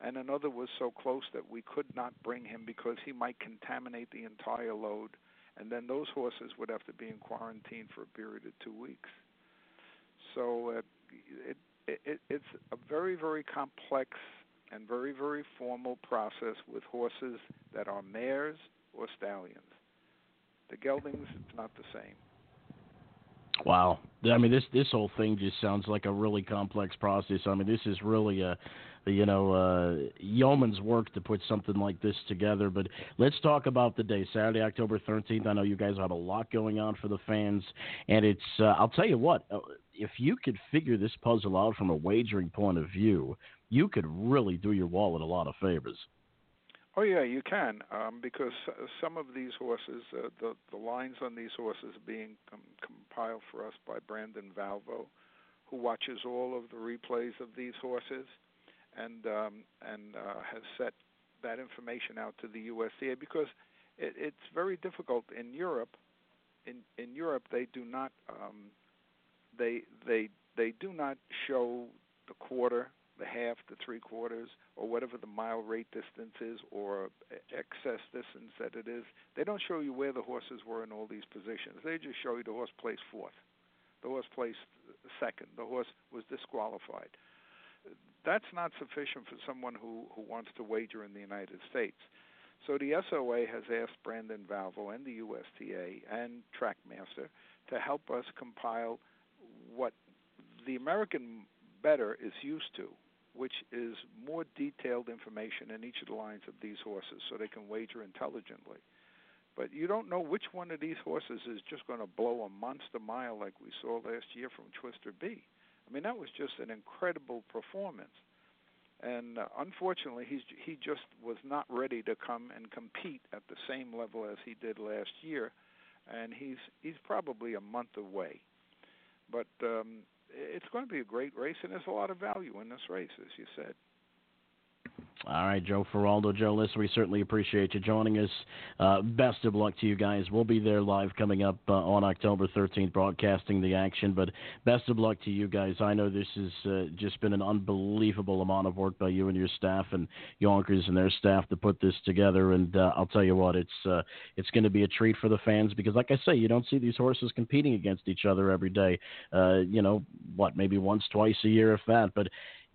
and another was so close that we could not bring him because he might contaminate the entire load, and then those horses would have to be in quarantine for a period of two weeks. So uh, it, it, it's a very very complex and very very formal process with horses that are mares or stallions. The geldings, it's not the same. Wow. I mean, this this whole thing just sounds like a really complex process. I mean, this is really a, you know, uh, yeoman's work to put something like this together. But let's talk about the day, Saturday, October 13th. I know you guys have a lot going on for the fans, and it's. Uh, I'll tell you what, uh, if you could figure this puzzle out from a wagering point of view, you could really do your wallet a lot of favors. Oh yeah, you can um, because some of these horses, uh, the the lines on these horses are being com- compiled for us by Brandon Valvo, who watches all of the replays of these horses, and um, and uh, has set that information out to the USTA because it, it's very difficult in Europe. In in Europe, they do not um, they they they do not show the quarter the half, the three quarters, or whatever the mile rate distance is, or excess distance that it is. They don't show you where the horses were in all these positions. They just show you the horse placed fourth, the horse placed second, the horse was disqualified. That's not sufficient for someone who, who wants to wager in the United States. So the SOA has asked Brandon Valvo and the USTA and Trackmaster to help us compile what the American bettor is used to which is more detailed information in each of the lines of these horses so they can wager intelligently. But you don't know which one of these horses is just going to blow a monster mile like we saw last year from Twister Bi. I mean, that was just an incredible performance. And uh, unfortunately, he's he just was not ready to come and compete at the same level as he did last year, and he's he's probably a month away. But um, it's going to be a great race, and there's a lot of value in this race, as you said. All right, Joe Faraldo, Joe List, we certainly appreciate you joining us. Uh, best of luck to you guys. We'll be there live coming up uh, on October 13th, broadcasting the action. But best of luck to you guys. I know this has uh, just been an unbelievable amount of work by you and your staff and Yonkers and their staff to put this together. And uh, I'll tell you what, it's uh, it's going to be a treat for the fans because, like I say, you don't see these horses competing against each other every day. Uh, you know, what, maybe once, twice a year, if that. But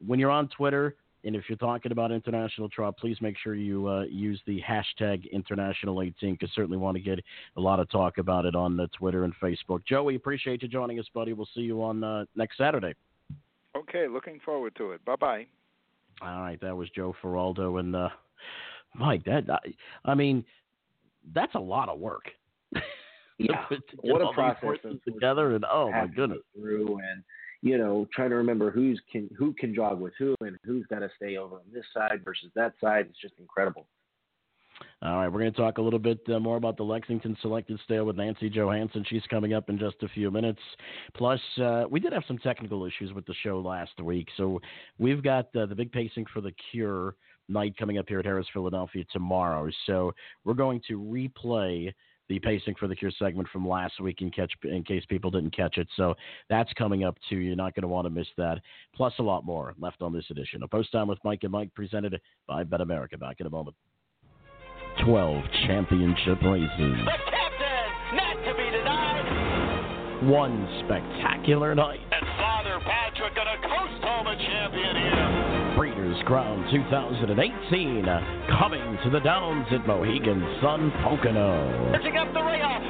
when you're on Twitter, and if you're talking about international trot, please make sure you uh, use the hashtag international 18 because certainly want to get a lot of talk about it on uh, Twitter and Facebook. Joey, appreciate you joining us, buddy. We'll see you on uh, next Saturday. Okay, looking forward to it. Bye bye. All right, that was Joe Faraldo, and uh, Mike, that I, I mean, that's a lot of work. yeah, *laughs* what a process together, and oh my goodness, through and you know, trying to remember who's can who can jog with who and who's got to stay over on this side versus that side. It's just incredible. All right, we're going to talk a little bit uh, more about the Lexington selected stale with Nancy Johansson. She's coming up in just a few minutes. Plus, uh, we did have some technical issues with the show last week, so we've got uh, the big pacing for the Cure night coming up here at Harrah's Philadelphia tomorrow. So we're going to replay the pacing for the Cure segment from last week in catch in case people didn't catch it. So that's coming up too. You're not going to want to miss that. Plus a lot more left on this edition. A post time with Mike and Mike presented by Bet America. Back in a moment. Twelve championship races. The captain, not to be denied. One spectacular night. Crown 2018 coming to the Downs at Mohegan Sun Pocono. Pitching up the rail,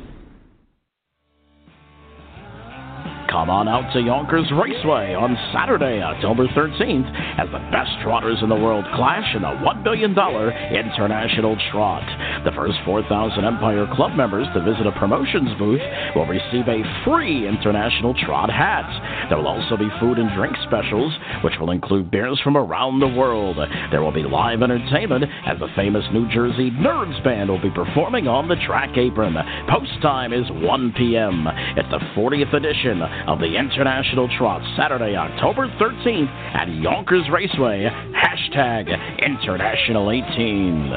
Come on out to Yonkers Raceway on Saturday, October 13th, as the best trotters in the world clash in a $1 billion international trot. The first 4,000 Empire Club members to visit a promotions booth will receive a free international trot hat. There will also be food and drink specials, which will include beers from around the world. There will be live entertainment as the famous New Jersey Nerds Band will be performing on the track apron. Post time is 1 p.m. It's the 40th edition of the International Trot, Saturday, October 13th at Yonkers Raceway. Hashtag International 18.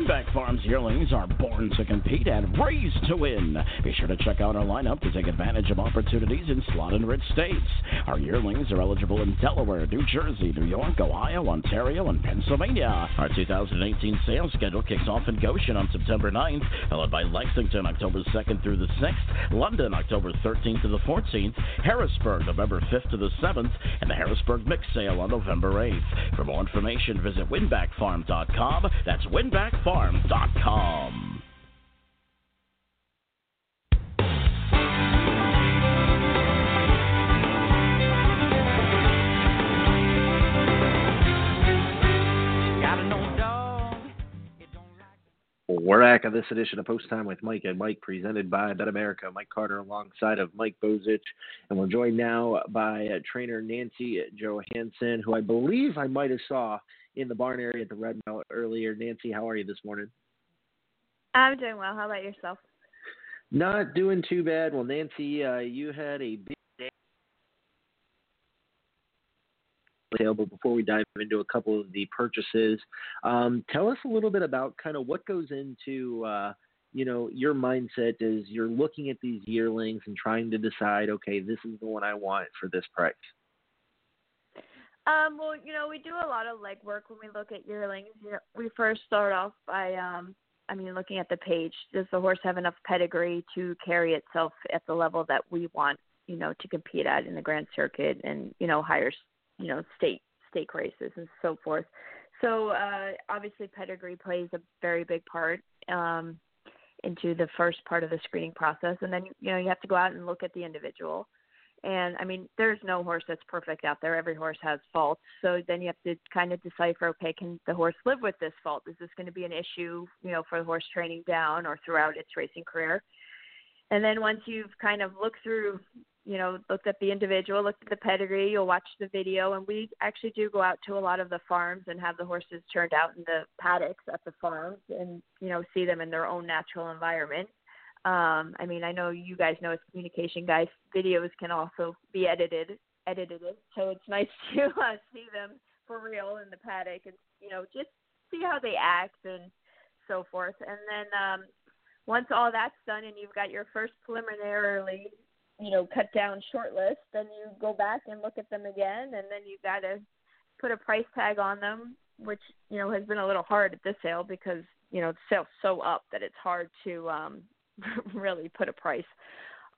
Winbak Farms yearlings are born to compete and raised to win. Be sure to check out our lineup to take advantage of opportunities in slot and rich states. Our yearlings are eligible in Delaware, New Jersey, New York, Ohio, Ontario, and Pennsylvania. Our 2018 sales schedule kicks off in Goshen on September 9th, followed by Lexington October 2nd through the 6th, London October 13th to the 14th, Harrisburg November 5th to the 7th, and the Harrisburg Mix Sale on November 8th. For more information, visit winbakfarm.com. That's winbakfarm.com farm.com. We're back on this edition of Post Time with Mike and Mike, presented by Bet America. Mike Carter alongside of Mike Bozich. And we're joined now by uh, trainer Nancy Johansson, who I believe I might have saw in the barn area at the Red Mill earlier. Nancy, how are you this morning? I'm doing well. How about yourself? Not doing too bad. Well, Nancy, uh, you had a big day. But before we dive into a couple of the purchases, um, tell us a little bit about kind of what goes into uh, you know your mindset as you're looking at these yearlings and trying to decide, okay, this is the one I want for this price. Um, well, you know, we do a lot of legwork when we look at yearlings. You know, we first start off by, um, I mean, looking at the page. Does the horse have enough pedigree to carry itself at the level that we want, you know, to compete at in the Grand Circuit and you know higher, you know, state stake races and so forth. So uh, obviously, pedigree plays a very big part um, into the first part of the screening process, and then you know you have to go out and look at the individual and I mean, there's no horse that's perfect out there. Every horse has faults. So then you have to kind of decipher, okay, can the horse live with this fault? Is this going to be an issue, you know, for the horse training down or throughout its racing career? And then once you've kind of looked through, you know, looked at the individual, looked at the pedigree, you'll watch the video. And we actually do go out to a lot of the farms and have the horses turned out in the paddocks at the farms and, you know, see them in their own natural environment um, I mean, I know you guys know as communication guys, videos can also be edited, edited. So it's nice *laughs* to uh, see them for real in the paddock and you know just see how they act and so forth. And then um, once all that's done and you've got your first preliminarily, you know, cut down short list, then you go back and look at them again, and then you got to put a price tag on them, which you know has been a little hard at this sale because you know the sale's so up that it's hard to um *laughs* really put a price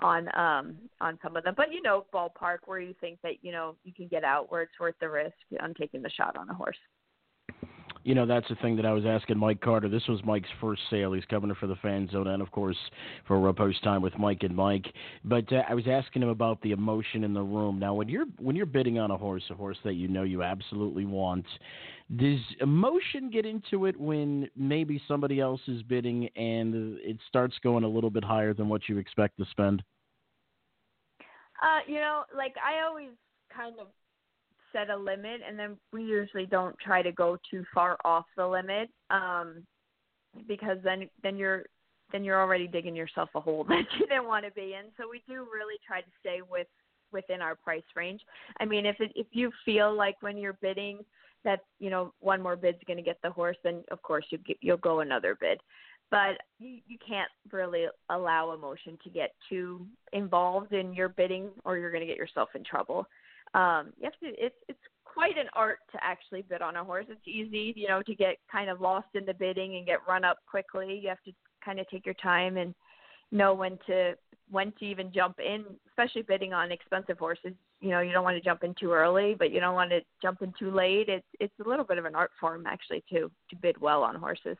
on um on some of them. But you know ballpark where you think that you know you can get out where it's worth the risk on taking the shot on a horse you know that's the thing that I was asking Mike Carter. This was Mike's first sale. He's coming for the fan zone, and of course for a post time with Mike and Mike. But uh, I was asking him about the emotion in the room. Now, when you're when you're bidding on a horse, a horse that you know you absolutely want, does emotion get into it when maybe somebody else is bidding and it starts going a little bit higher than what you expect to spend? Uh, you know, like I always kind of set a limit, and then we usually don't try to go too far off the limit, um, because then then you're then you're already digging yourself a hole *laughs* that you didn't want to be in. So we do really try to stay with within our price range. I mean, if it, if you feel like when you're bidding that you know one more bid's going to get the horse, then of course you get, you'll go another bid. But you, you can't really allow emotion to get too involved in your bidding, or you're going to get yourself in trouble. Um, you have to. It's it's quite an art to actually bid on a horse. It's easy, you know, to get kind of lost in the bidding and get run up quickly. You have to kind of take your time and know when to when to even jump in, especially bidding on expensive horses. You know, you don't want to jump in too early, but you don't want to jump in too late. It's it's a little bit of an art form actually too to bid well on horses.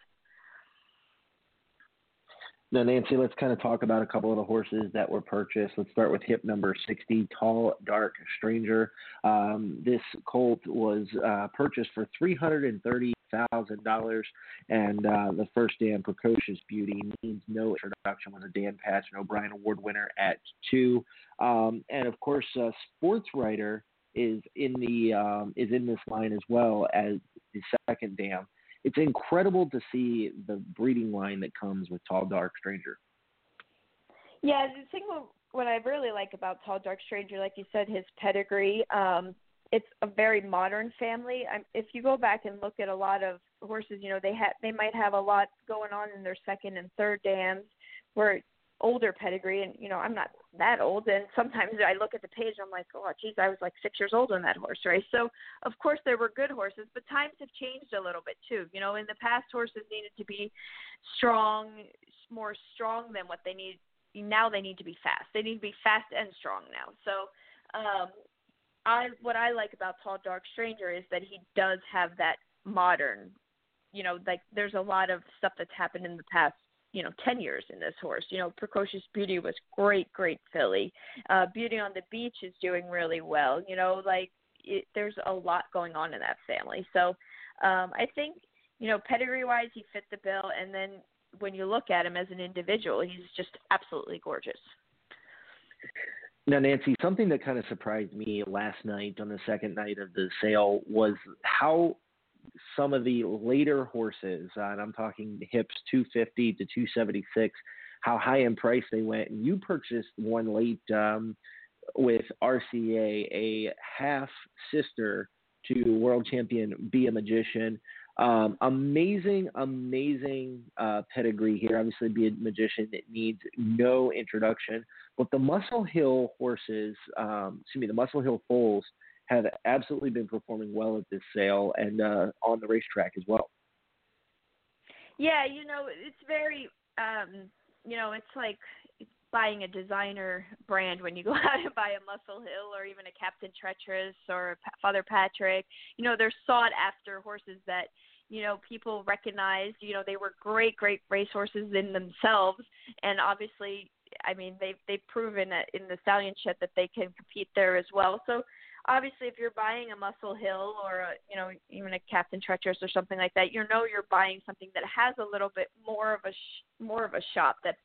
Now, Nancy, let's kind of talk about a couple of the horses that were purchased. Let's start with hip number 60, Tall Dark Stranger. Um, this colt was uh, purchased for $330,000, and uh, the first dam Precocious Beauty needs no introduction was a Dan Patch and O'Brien Award winner at two. Um, and of course, uh, Sportswriter is in the um, is in this line as well as the second dam it's incredible to see the breeding line that comes with Tall Dark Stranger. Yeah, the thing what I really like about Tall Dark Stranger, like you said, his pedigree. Um, it's a very modern family. I'm, if you go back and look at a lot of horses, you know they have they might have a lot going on in their second and third dams, where older pedigree, and you know I'm not that old, and sometimes I look at the page and I'm like, oh geez, I was like six years old in that horse race. So of course there were good horses, but times have changed a little bit too. You know, in the past horses needed to be strong, more strong than what they need now. They need to be fast. They need to be fast and strong now. So. um I what I like about Tall Dark Stranger is that he does have that modern, you know, like there's a lot of stuff that's happened in the past you know, 10 years in this horse. You know, Precocious Beauty was great, great filly. Uh, Beauty on the Beach is doing really well. You know, like it, there's a lot going on in that family. So um, I think, you know, pedigree wise, he fit the bill. And then when you look at him as an individual, he's just absolutely gorgeous. Now, Nancy, something that kind of surprised me last night on the second night of the sale was how some of the later horses, uh, and I'm talking hips 250 to 276, how high in price they went. And you purchased one late um, with RCA, a half sister to world champion Be a Magician. Um, amazing, amazing uh, pedigree here. Obviously, Be a Magician it needs no introduction. But the Muscle Hill horses, um, excuse me, the Muscle Hill foals have absolutely been performing well at this sale and uh, on the racetrack as well. Yeah, you know, it's very, um, you know, it's like buying a designer brand when you go *laughs* out and buy a Muscle Hill or even a Captain Treacherous or Father Patrick. You know, they're sought after horses that you know people recognize. You know, they were great, great racehorses in themselves, and obviously, I mean, they've they've proven in the stallion shed that they can compete there as well. So obviously if you're buying a Muscle Hill or a, you know even a Captain Treacherous or something like that, you know you're buying something that has a little bit more of a sh- more of a shop that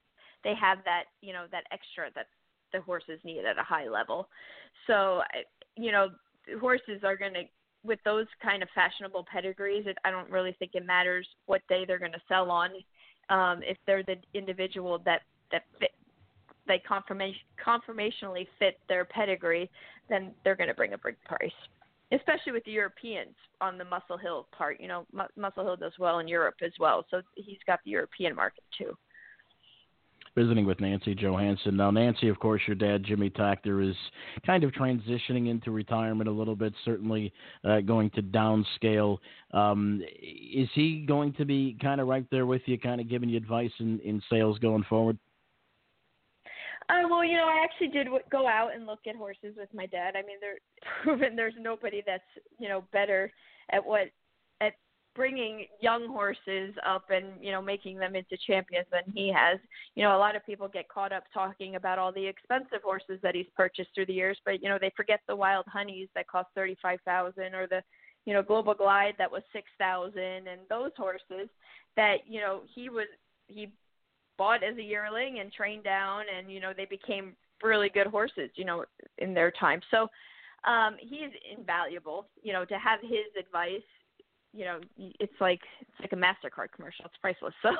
they have that you know that extra that the horses need at a high level. So you know horses are going to with those kind of fashionable pedigrees. It, I don't really think it matters what day they're going to sell on. Um, if they're the individual that that fit, they conformation, conformationally fit their pedigree, then they're going to bring a big price. Especially with the Europeans on the Muscle Hill part, you know, M- Muscle Hill does well in Europe as well, so he's got the European market too. Visiting with Nancy Johansson. Now, Nancy, of course, your dad, Jimmy Takter, is kind of transitioning into retirement a little bit, certainly uh, going to downscale. Um, is he going to be kind of right there with you, kind of giving you advice in, in sales going forward? Uh, well, you know, I actually did w- go out and look at horses with my dad. I mean, they're *laughs* proven there's nobody that's you know better at what at bringing young horses up and you know making them into champions than he has. You know, a lot of people get caught up talking about all the expensive horses that he's purchased through the years, but you know they forget the Wild Honeys that cost thirty five thousand or the you know Global Glide that was six thousand and those horses that you know he was he bought as a yearling and trained down and you know they became really good horses you know in their time. So um he's invaluable you know to have his advice you know it's like it's like a mastercard commercial. It's priceless. *laughs* So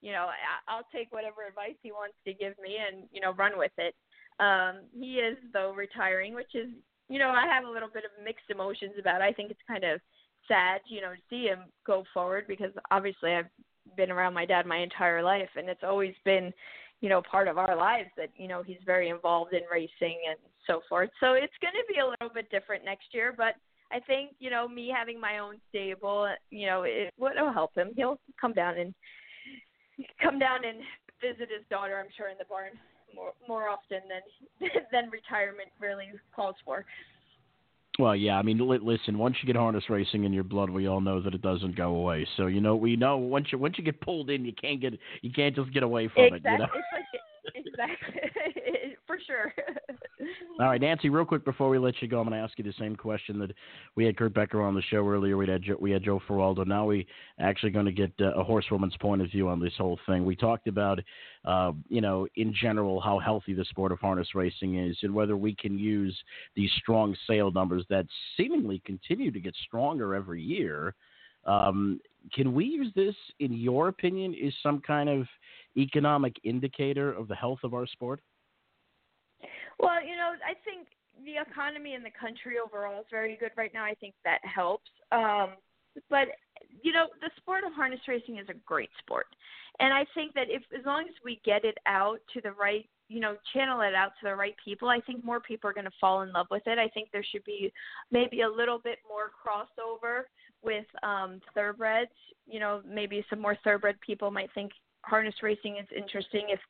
you know i'll take whatever advice he wants to give me and you know run with it. Um he is though retiring which is you know i have a little bit of mixed emotions about it. I think it's kind of sad you know to see him go forward because obviously i've been around my dad my entire life and it's always been you know part of our lives that you know he's very involved in racing and so forth. So it's going to be a little bit different next year but i think you know me having my own stable you know it will help him. He'll come down and come down and visit his daughter i'm sure in the barn more more often than *laughs* than retirement really calls for well, yeah. I mean, listen. Once you get harness racing in your blood, we all know that it doesn't go away. So you know, we know once you once you get pulled in, you can't get you can't just get away from exactly. it. You know? It's like, exactly. *laughs* For sure. *laughs* all right, Nancy. Real quick before we let you go, I'm going to ask you the same question that we had Kurt Becker on the show earlier. We had Joe, we had Joe Faraldo. Now we actually going to get uh, a horsewoman's point of view on this whole thing. We talked about, uh, you know, in general how healthy the sport of harness racing is, and whether we can use these strong sale numbers that seemingly continue to get stronger every year. Um, can we use this, in your opinion, is some kind of economic indicator of the health of our sport? Well, you know, I think the economy in the country overall is very good right now. I think that helps. Um, but you know, the sport of harness racing is a great sport, and I think that if as long as we get it out to the right, you know, channel it out to the right people, I think more people are going to fall in love with it. I think there should be maybe a little bit more crossover with um, thoroughbreds. You know, maybe some more thoroughbred people might think harness racing is interesting if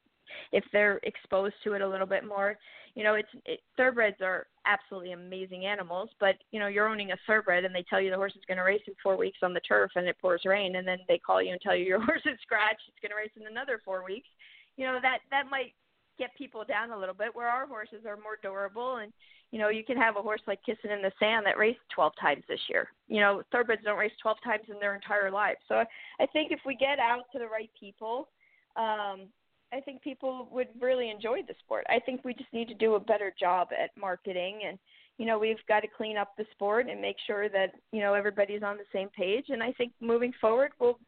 if they're exposed to it a little bit more. You know, it's it, thoroughbreds are absolutely amazing animals, but you know, you're owning a thoroughbred and they tell you the horse is going to race in four weeks on the turf and it pours rain, and then they call you and tell you your *laughs* horse is scratched, it's going to race in another four weeks. You know, that that might get people down a little bit. Where our horses are more durable, and you know, you can have a horse like Kissing in the Sand that raced 12 times this year. You know, thoroughbreds don't race 12 times in their entire lives. So I think if we get out to the right people, um, I think people would really enjoy the sport. I think we just need to do a better job at marketing and you know, we've got to clean up the sport and make sure that, you know, everybody's on the same page and I think moving forward we'll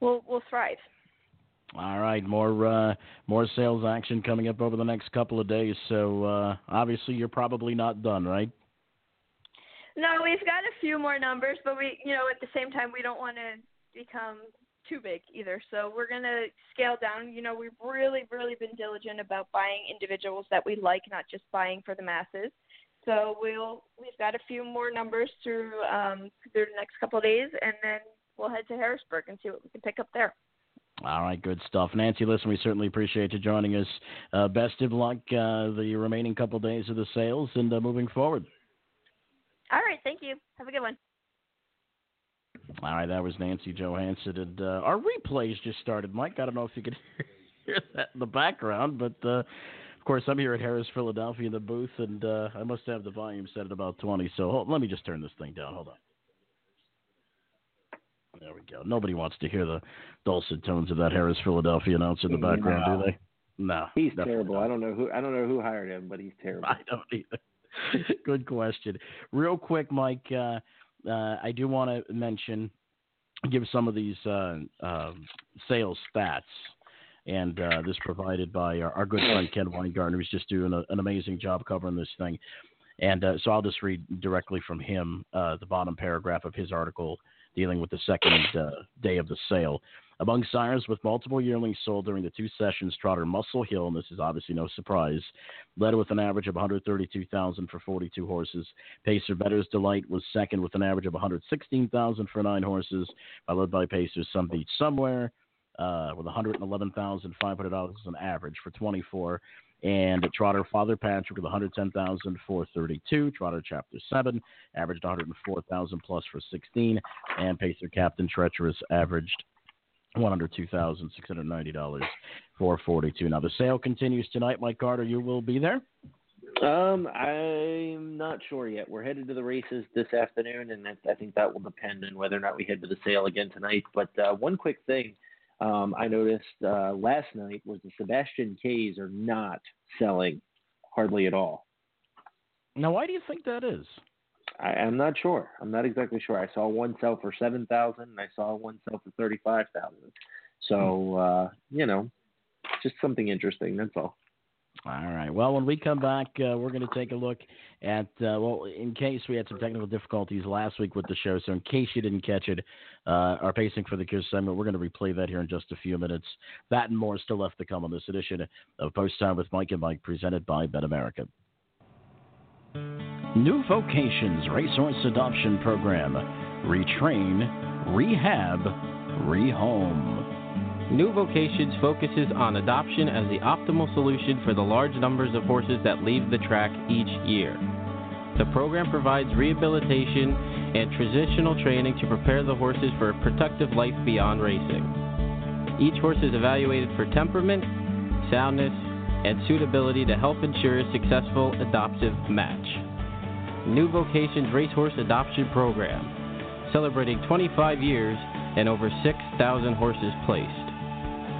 we'll we'll thrive. All right, more uh, more sales action coming up over the next couple of days. So uh, obviously, you're probably not done, right? No, we've got a few more numbers, but we, you know, at the same time, we don't want to become too big either. So we're to scale down. You know, we've really, really been diligent about buying individuals that we like, not just buying for the masses. So we'll we've got a few more numbers through um, through the next couple of days, and then we'll head to Harrisburg and see what we can pick up there. All right, good stuff, Nancy. Listen, we certainly appreciate you joining us. Uh, best of luck uh, the remaining couple of days of the sales and uh, moving forward. All right, thank you. Have a good one. All right, that was Nancy Johansson. And uh, our replays just started, Mike. I don't know if you could *laughs* hear that in the background, but uh, of course, I'm here at Harrah's, Philadelphia in the booth, and uh, I must have the volume set at about 20. So hold, let me just turn this thing down. Hold on. There we go. Nobody wants to hear the dulcet tones of that Harrah's Philadelphia announcer in the background, no. do they? No, he's terrible. Not. I don't know who I don't know who hired him, but he's *laughs* terrible. I don't either. *laughs* Good question. Real quick, Mike. Uh, uh, I do want to mention, give some of these uh, uh, sales stats, and uh, this provided by our, our, good friend Ken Weingartner, who's just doing a, an amazing job covering this thing. And uh, so I'll just read directly from him uh, the bottom paragraph of his article dealing with the second day of the sale. Among sires with multiple yearlings sold during the two sessions, Trotter Muscle Hill, and this is obviously no surprise, led with an average of 132,000 for 42 horses. Pacer Bettor's Delight was second with an average of 116,000 for nine horses, followed by Pacer's Somebeachsomewhere uh, with 111,500 as an average for 24. And Trotter Father Patrick with 110,432. Trotter Chapter 7 averaged 104,000 plus for 16. And Pacer Captain Treacherous averaged one hundred two thousand six hundred ninety dollars for forty two. Now the sale continues tonight. Mike Carter, you will be there. Um, I'm not sure yet. We're headed to the races this afternoon, and I think that will depend on whether or not we head to the sale again tonight. But uh, one quick thing um, I noticed uh, last night was the Sebastian K's are not selling hardly at all. Now, why do you think that is? I, am not sure. I'm not exactly sure. I saw one sell for seven thousand, and I saw one sell for thirty-five thousand. So uh, you know, just something interesting. That's all. All right. Well, when we come back, uh, we're going to take a look at, uh, well, in case we had some technical difficulties last week with the show, so in case you didn't catch it, uh, our pacing for the Cure segment, we're going to replay that here in just a few minutes. That and more still left to come on this edition of Post Time with Mike and Mike, presented by Bet America. New Vocations Racehorse Adoption Program. Retrain, rehab, rehome. New Vocations focuses on adoption as the optimal solution for the large numbers of horses that leave the track each year. The program provides rehabilitation and transitional training to prepare the horses for a productive life beyond racing. Each horse is evaluated for temperament, soundness, and suitability to help ensure a successful adoptive match. New Vocations Racehorse Adoption Program, celebrating 25 years and over 6,000 horses placed.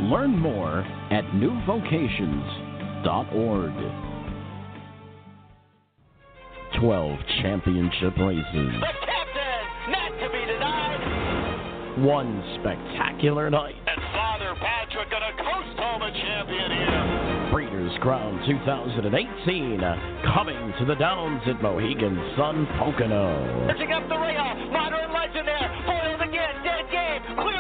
Learn more at newvocations.org. 12 championship races. The captain, not to be denied. one spectacular night. And Father Patrick gonna coast home a champion here. Breeders' Crown 2018 coming to the Downs at Mohegan Sun Pocono. Pitching up the rail, modern legend there, foiled again, dead game, clear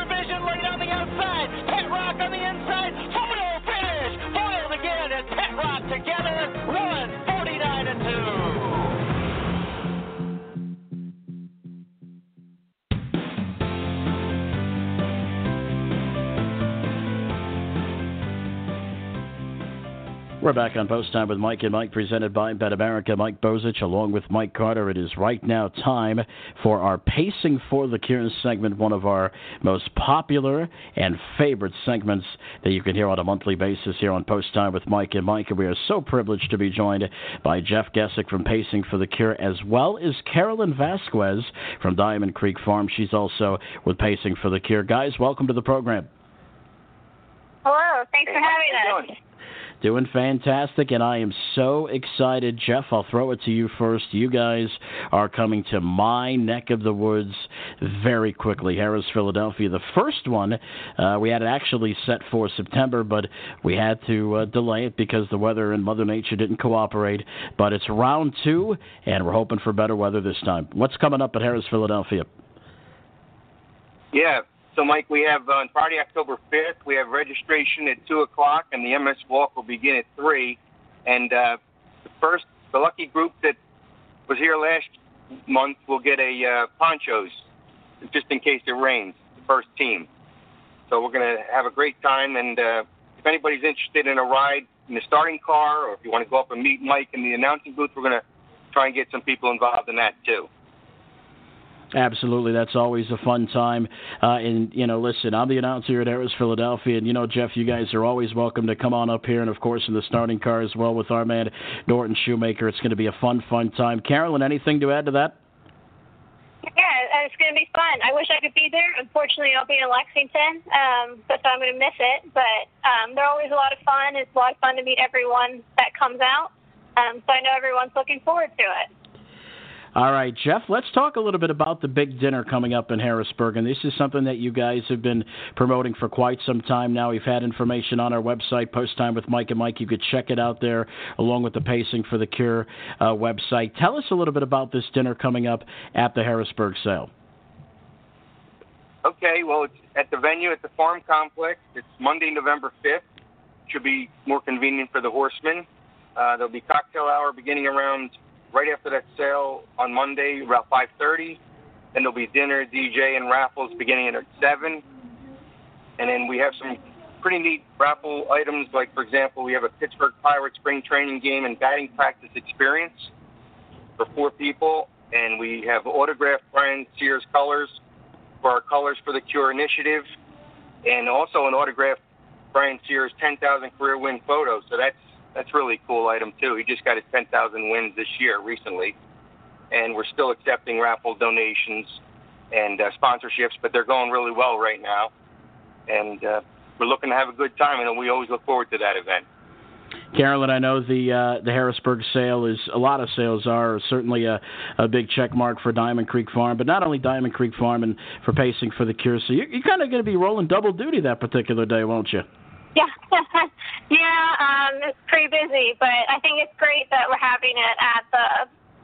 We're back on Post Time with Mike and Mike, presented by Bet America. Mike Bozich, along with Mike Carter. It is right now time for our Pacing for the Cure segment, one of our most popular and favorite segments that you can hear on a monthly basis here on Post Time with Mike and Mike. And we are so privileged to be joined by Jeff Gesick from Pacing for the Cure, as well as Carolyn Vasquez from Diamond Creek Farm. She's also with Pacing for the Cure. Guys, welcome to the program. Hello, thanks for having us. Doing fantastic, and I am so excited. Jeff, I'll throw it to you first. You guys are coming to my neck of the woods very quickly. Harrah's, Philadelphia. The first one uh, we had it actually set for September, but we had to uh, delay it because the weather and Mother Nature didn't cooperate. But it's round two, and we're hoping for better weather this time. What's coming up at Harrah's, Philadelphia? Yeah. So, Mike, we have uh, on Friday, October 5th, we have registration at 2 o'clock, and the MS Walk will begin at 3. And uh, the first, the lucky group that was here last month will get a uh, ponchos just in case it rains, the first team. So, we're going to have a great time. And uh, if anybody's interested in a ride in the starting car, or if you want to go up and meet Mike in the announcing booth, we're going to try and get some people involved in that too. Absolutely, that's always a fun time. Uh, and you know, listen, I'm the announcer here at Harrah's, Philadelphia, and you know, Jeff, you guys are always welcome to come on up here, and of course, in the starting car as well with our man Norton Shoemaker. It's going to be a fun, fun time. Carolyn, anything to add to that? Yeah, it's going to be fun. I wish I could be there. Unfortunately, I'll be in Lexington, um, but so I'm going to miss it. But um, they're always a lot of fun. It's a lot of fun to meet everyone that comes out. Um, so I know everyone's looking forward to it. All right, Jeff, let's talk a little bit about the big dinner coming up in Harrisburg. And this is something that you guys have been promoting for quite some time now. We've had information on our website, Post Time with Mike and Mike. You could check it out there, along with the Pacing for the Cure uh, website. Tell us a little bit about this dinner coming up at the Harrisburg sale. Okay, well, it's at the venue at the Farm Complex. It's Monday, November 5th. Should be more convenient for the horsemen. Uh, there'll be cocktail hour beginning around right after that sale on Monday, around 5:30. Then there'll be dinner, DJ, and raffles beginning at 7. And then we have some pretty neat raffle items, like for example, we have a Pittsburgh Pirates spring training game and batting practice experience for four people, and we have autographed Brian Sears colors for our Colors for the Cure initiative, and also an autographed Brian Sears 10,000 career win photo. So that's that's really a cool item too. He just got his 10,000 wins this year recently, and we're still accepting raffle donations and uh, sponsorships, but they're going really well right now, and uh, we're looking to have a good time, and we always look forward to that event. Carolyn, I know the uh, the Harrisburg sale is a lot of sales are certainly a, a big check mark for Diamond Creek Farm, but not only Diamond Creek Farm and for Pacing for the Cure. So you're, you're kind of going to be rolling double duty that particular day, won't you? Yeah, *laughs* yeah, um, it's pretty busy, but I think it's great that we're having it at the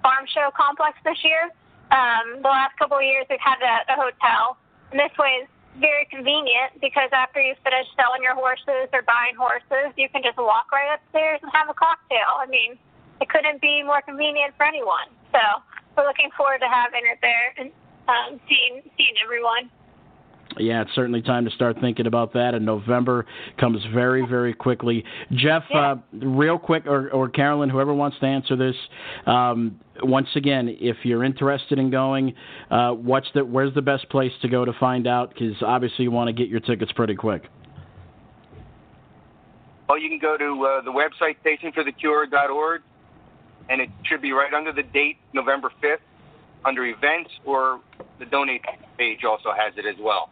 farm show complex this year. Um, the last couple of years we've had it at a hotel, and this way is very convenient because after you finish selling your horses or buying horses, you can just walk right upstairs and have a cocktail. I mean, it couldn't be more convenient for anyone. So we're looking forward to having it there and um, seeing seeing everyone. Yeah, it's certainly time to start thinking about that. And November comes very, very quickly. Jeff, Yeah. uh, real quick, or, or Carolyn, whoever wants to answer this. Um, once again, if you're interested in going, uh, what's the where's the best place to go to find out? Because obviously you want to get your tickets pretty quick. Well, you can go to uh, the website pacingforthecure.org, and it should be right under the date, November 5th, under events, or the donate page also has it as well.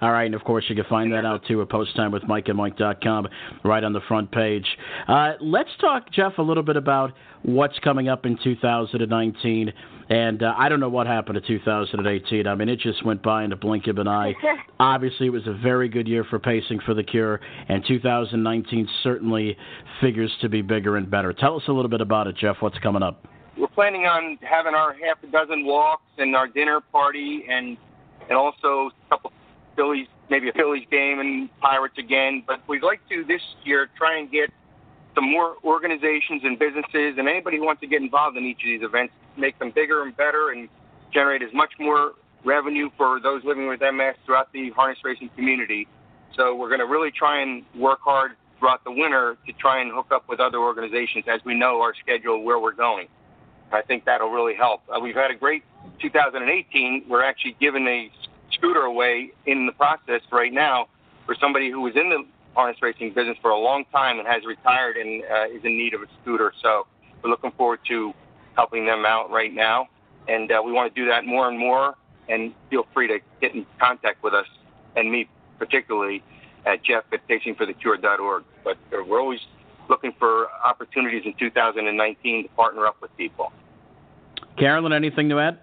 All right, and of course you can find that out too at posttimewithmike right on the front page. Uh, let's talk, Jeff, a little bit about what's coming up in 2019. And uh, I don't know what happened to 2018. I mean, it just went by in the blink of an eye. *laughs* Obviously, it was a very good year for pacing for the Cure, and 2019 certainly figures to be bigger and better. Tell us a little bit about it, Jeff. What's coming up? We're planning on having our half a dozen walks and our dinner party, and and also a couple Phillies, maybe a Phillies game and Pirates again. But we'd like to this year try and get some more organizations and businesses and anybody who wants to get involved in each of these events, make them bigger and better and generate as much more revenue for those living with MS throughout the harness racing community. So we're going to really try and work hard throughout the winter to try and hook up with other organizations as we know our schedule where we're going. I think that'll really help. Uh, we've had a great 2018. We're actually giving a scooter away in the process right now for somebody who was in the harness racing business for a long time and has retired and uh, is in need of a scooter. So we're looking forward to helping them out right now, and uh, we want to do that more and more. And feel free to get in contact with us and me particularly at Jeff at pacingforthecure.org. But uh, we're always looking for opportunities in 2019 to partner up with people. Carolyn, anything to add?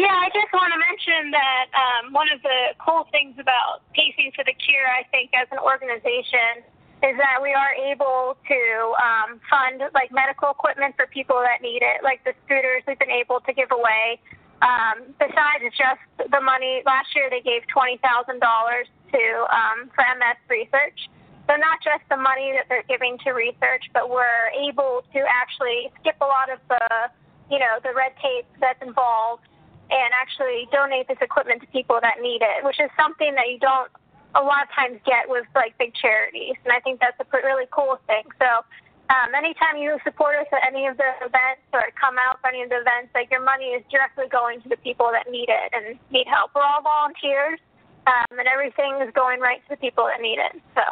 Yeah, I just want to mention that um, one of the cool things about Pacing for the Cure, I think, as an organization, is that we are able to um, fund like medical equipment for people that need it, like the scooters we've been able to give away. Um, besides just the money, last year they gave twenty thousand dollars to um, for MS research. So not just the money that they're giving to research, but we're able to actually skip a lot of the, you know, the red tape that's involved and actually donate this equipment to people that need it, which is something that you don't a lot of times get with like big charities. And I think that's a really cool thing. So um, anytime you support us at any of the events or come out for any of the events, like your money is directly going to the people that need it and need help. We're all volunteers, um, and everything is going right to the people that need it. So,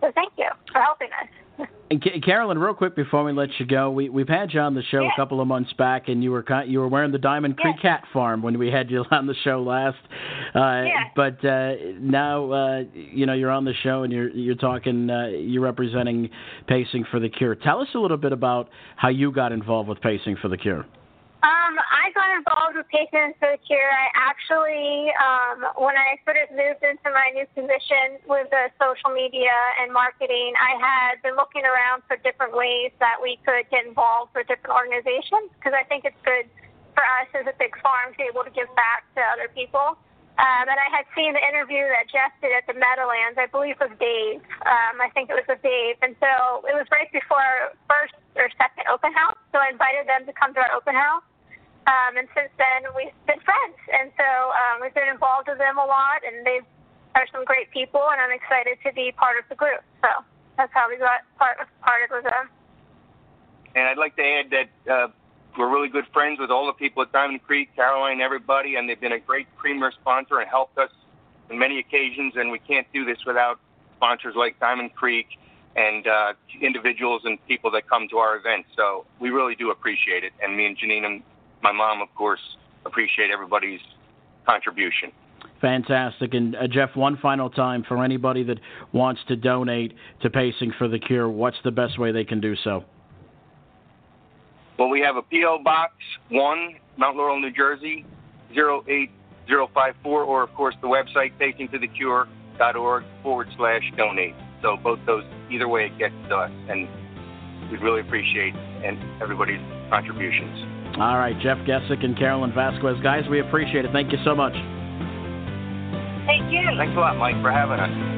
so thank you for helping us. And Carolyn, real quick before we let you go, we we've had you on the show yeah. a couple of months back, and you were you were wearing the Diamond Creek yeah. Cat Farm when we had you *laughs* on the show last. Uh, yeah. But uh, now uh, you know you're on the show and you're you're talking uh, you're representing Pacing for the Cure. Tell us a little bit about how you got involved with Pacing for the Cure. Um, I got involved with Patients the Cure. I actually, um, when I sort of moved into my new position with the social media and marketing, I had been looking around for different ways that we could get involved with different organizations because I think it's good for us as a big farm to be able to give back to other people. Um, and I had seen the interview that Jeff did at the Meadowlands, I believe with Dave. Um, I think it was with Dave. And so it was right before our first or second open house. So I invited them to come to our open house. Um, and since then, we've been friends. And so um, we've been involved with them a lot, and they are some great people, and I'm excited to be part of the group. So that's how we got part, parted with them. And I'd like to add that uh, we're really good friends with all the people at Diamond Creek, Caroline, everybody, and they've been a great premier sponsor and helped us on many occasions. And we can't do this without sponsors like Diamond Creek and uh, individuals and people that come to our events. So we really do appreciate it. And me and Janine and my mom, of course, appreciate everybody's contribution. Fantastic. And uh, Jeff, one final time for anybody that wants to donate to Pacing for the Cure, what's the best way they can do so? Well, we have a P.O. Box 1, Mount Laurel, New Jersey, 08054, or of course the website pacingforthecure.org forward slash donate. So both those, either way it gets to us. And we'd really appreciate and everybody's contributions. All right, Jeff Gesick and Carolyn Vasquez. Guys, we appreciate it. Thank you so much. Thank you. Thanks a lot, Mike, for having us.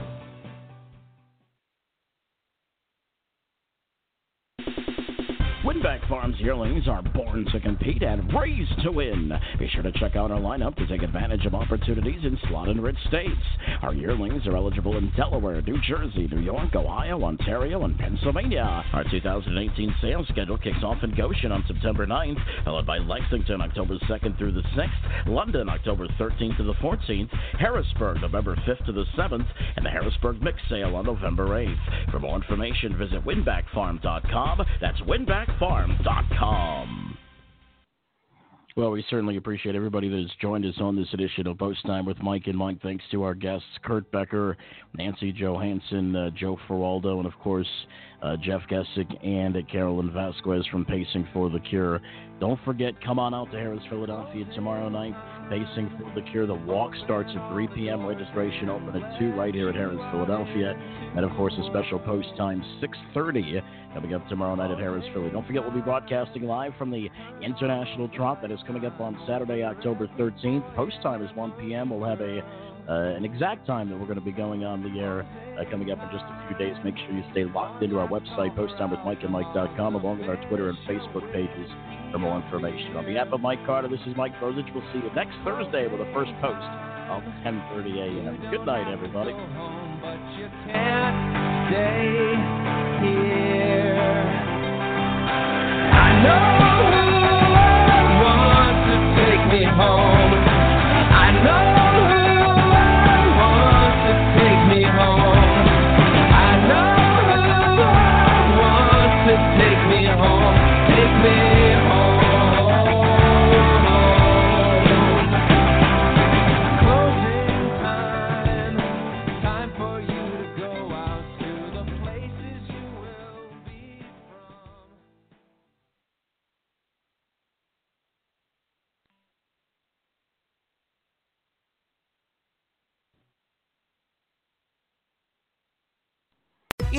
Winbak Farms yearlings are born to compete and raised to win. Be sure to check out our lineup to take advantage of opportunities in slot and rich states. Our yearlings are eligible in Delaware, New Jersey, New York, Ohio, Ontario, and Pennsylvania. Our 2018 sales schedule kicks off in Goshen on September 9th, followed by Lexington October 2nd through the 6th, London October 13th to the 14th, Harrisburg November 5th to the 7th, and the Harrisburg Mix Sale on November 8th. For more information, visit winbakfarm.com. That's winbak farm.com. Well, we certainly appreciate everybody that has joined us on this edition of Post Time with Mike and Mike. Thanks to our guests, Kurt Becker, Nancy Johansson, uh, Joe Faraldo, and of course, uh, Jeff Gessick and Carolyn Vasquez from Pacing for the Cure. Don't forget, come on out to Harrah's, Philadelphia tomorrow night. Pacing for the Cure. The walk starts at 3 p.m. Registration open at 2 right here at Harrah's, Philadelphia. And of course, a special post time 6:30 coming up tomorrow night at Harrah's, Philly. Don't forget, we'll be broadcasting live from the International Trot that is coming up on Saturday, October 13th. Post time is 1 p.m. We'll have a uh, an exact time that we're going to be going on the air uh, coming up in just a few days. Make sure you stay locked into our website, posttimewithmikeandmike.com, along with our Twitter and Facebook pages for more information. On behalf of Mike Carter, this is Mike Bozich. We'll see you next Thursday with a first post of 10:30 a.m. Good night, everybody. I know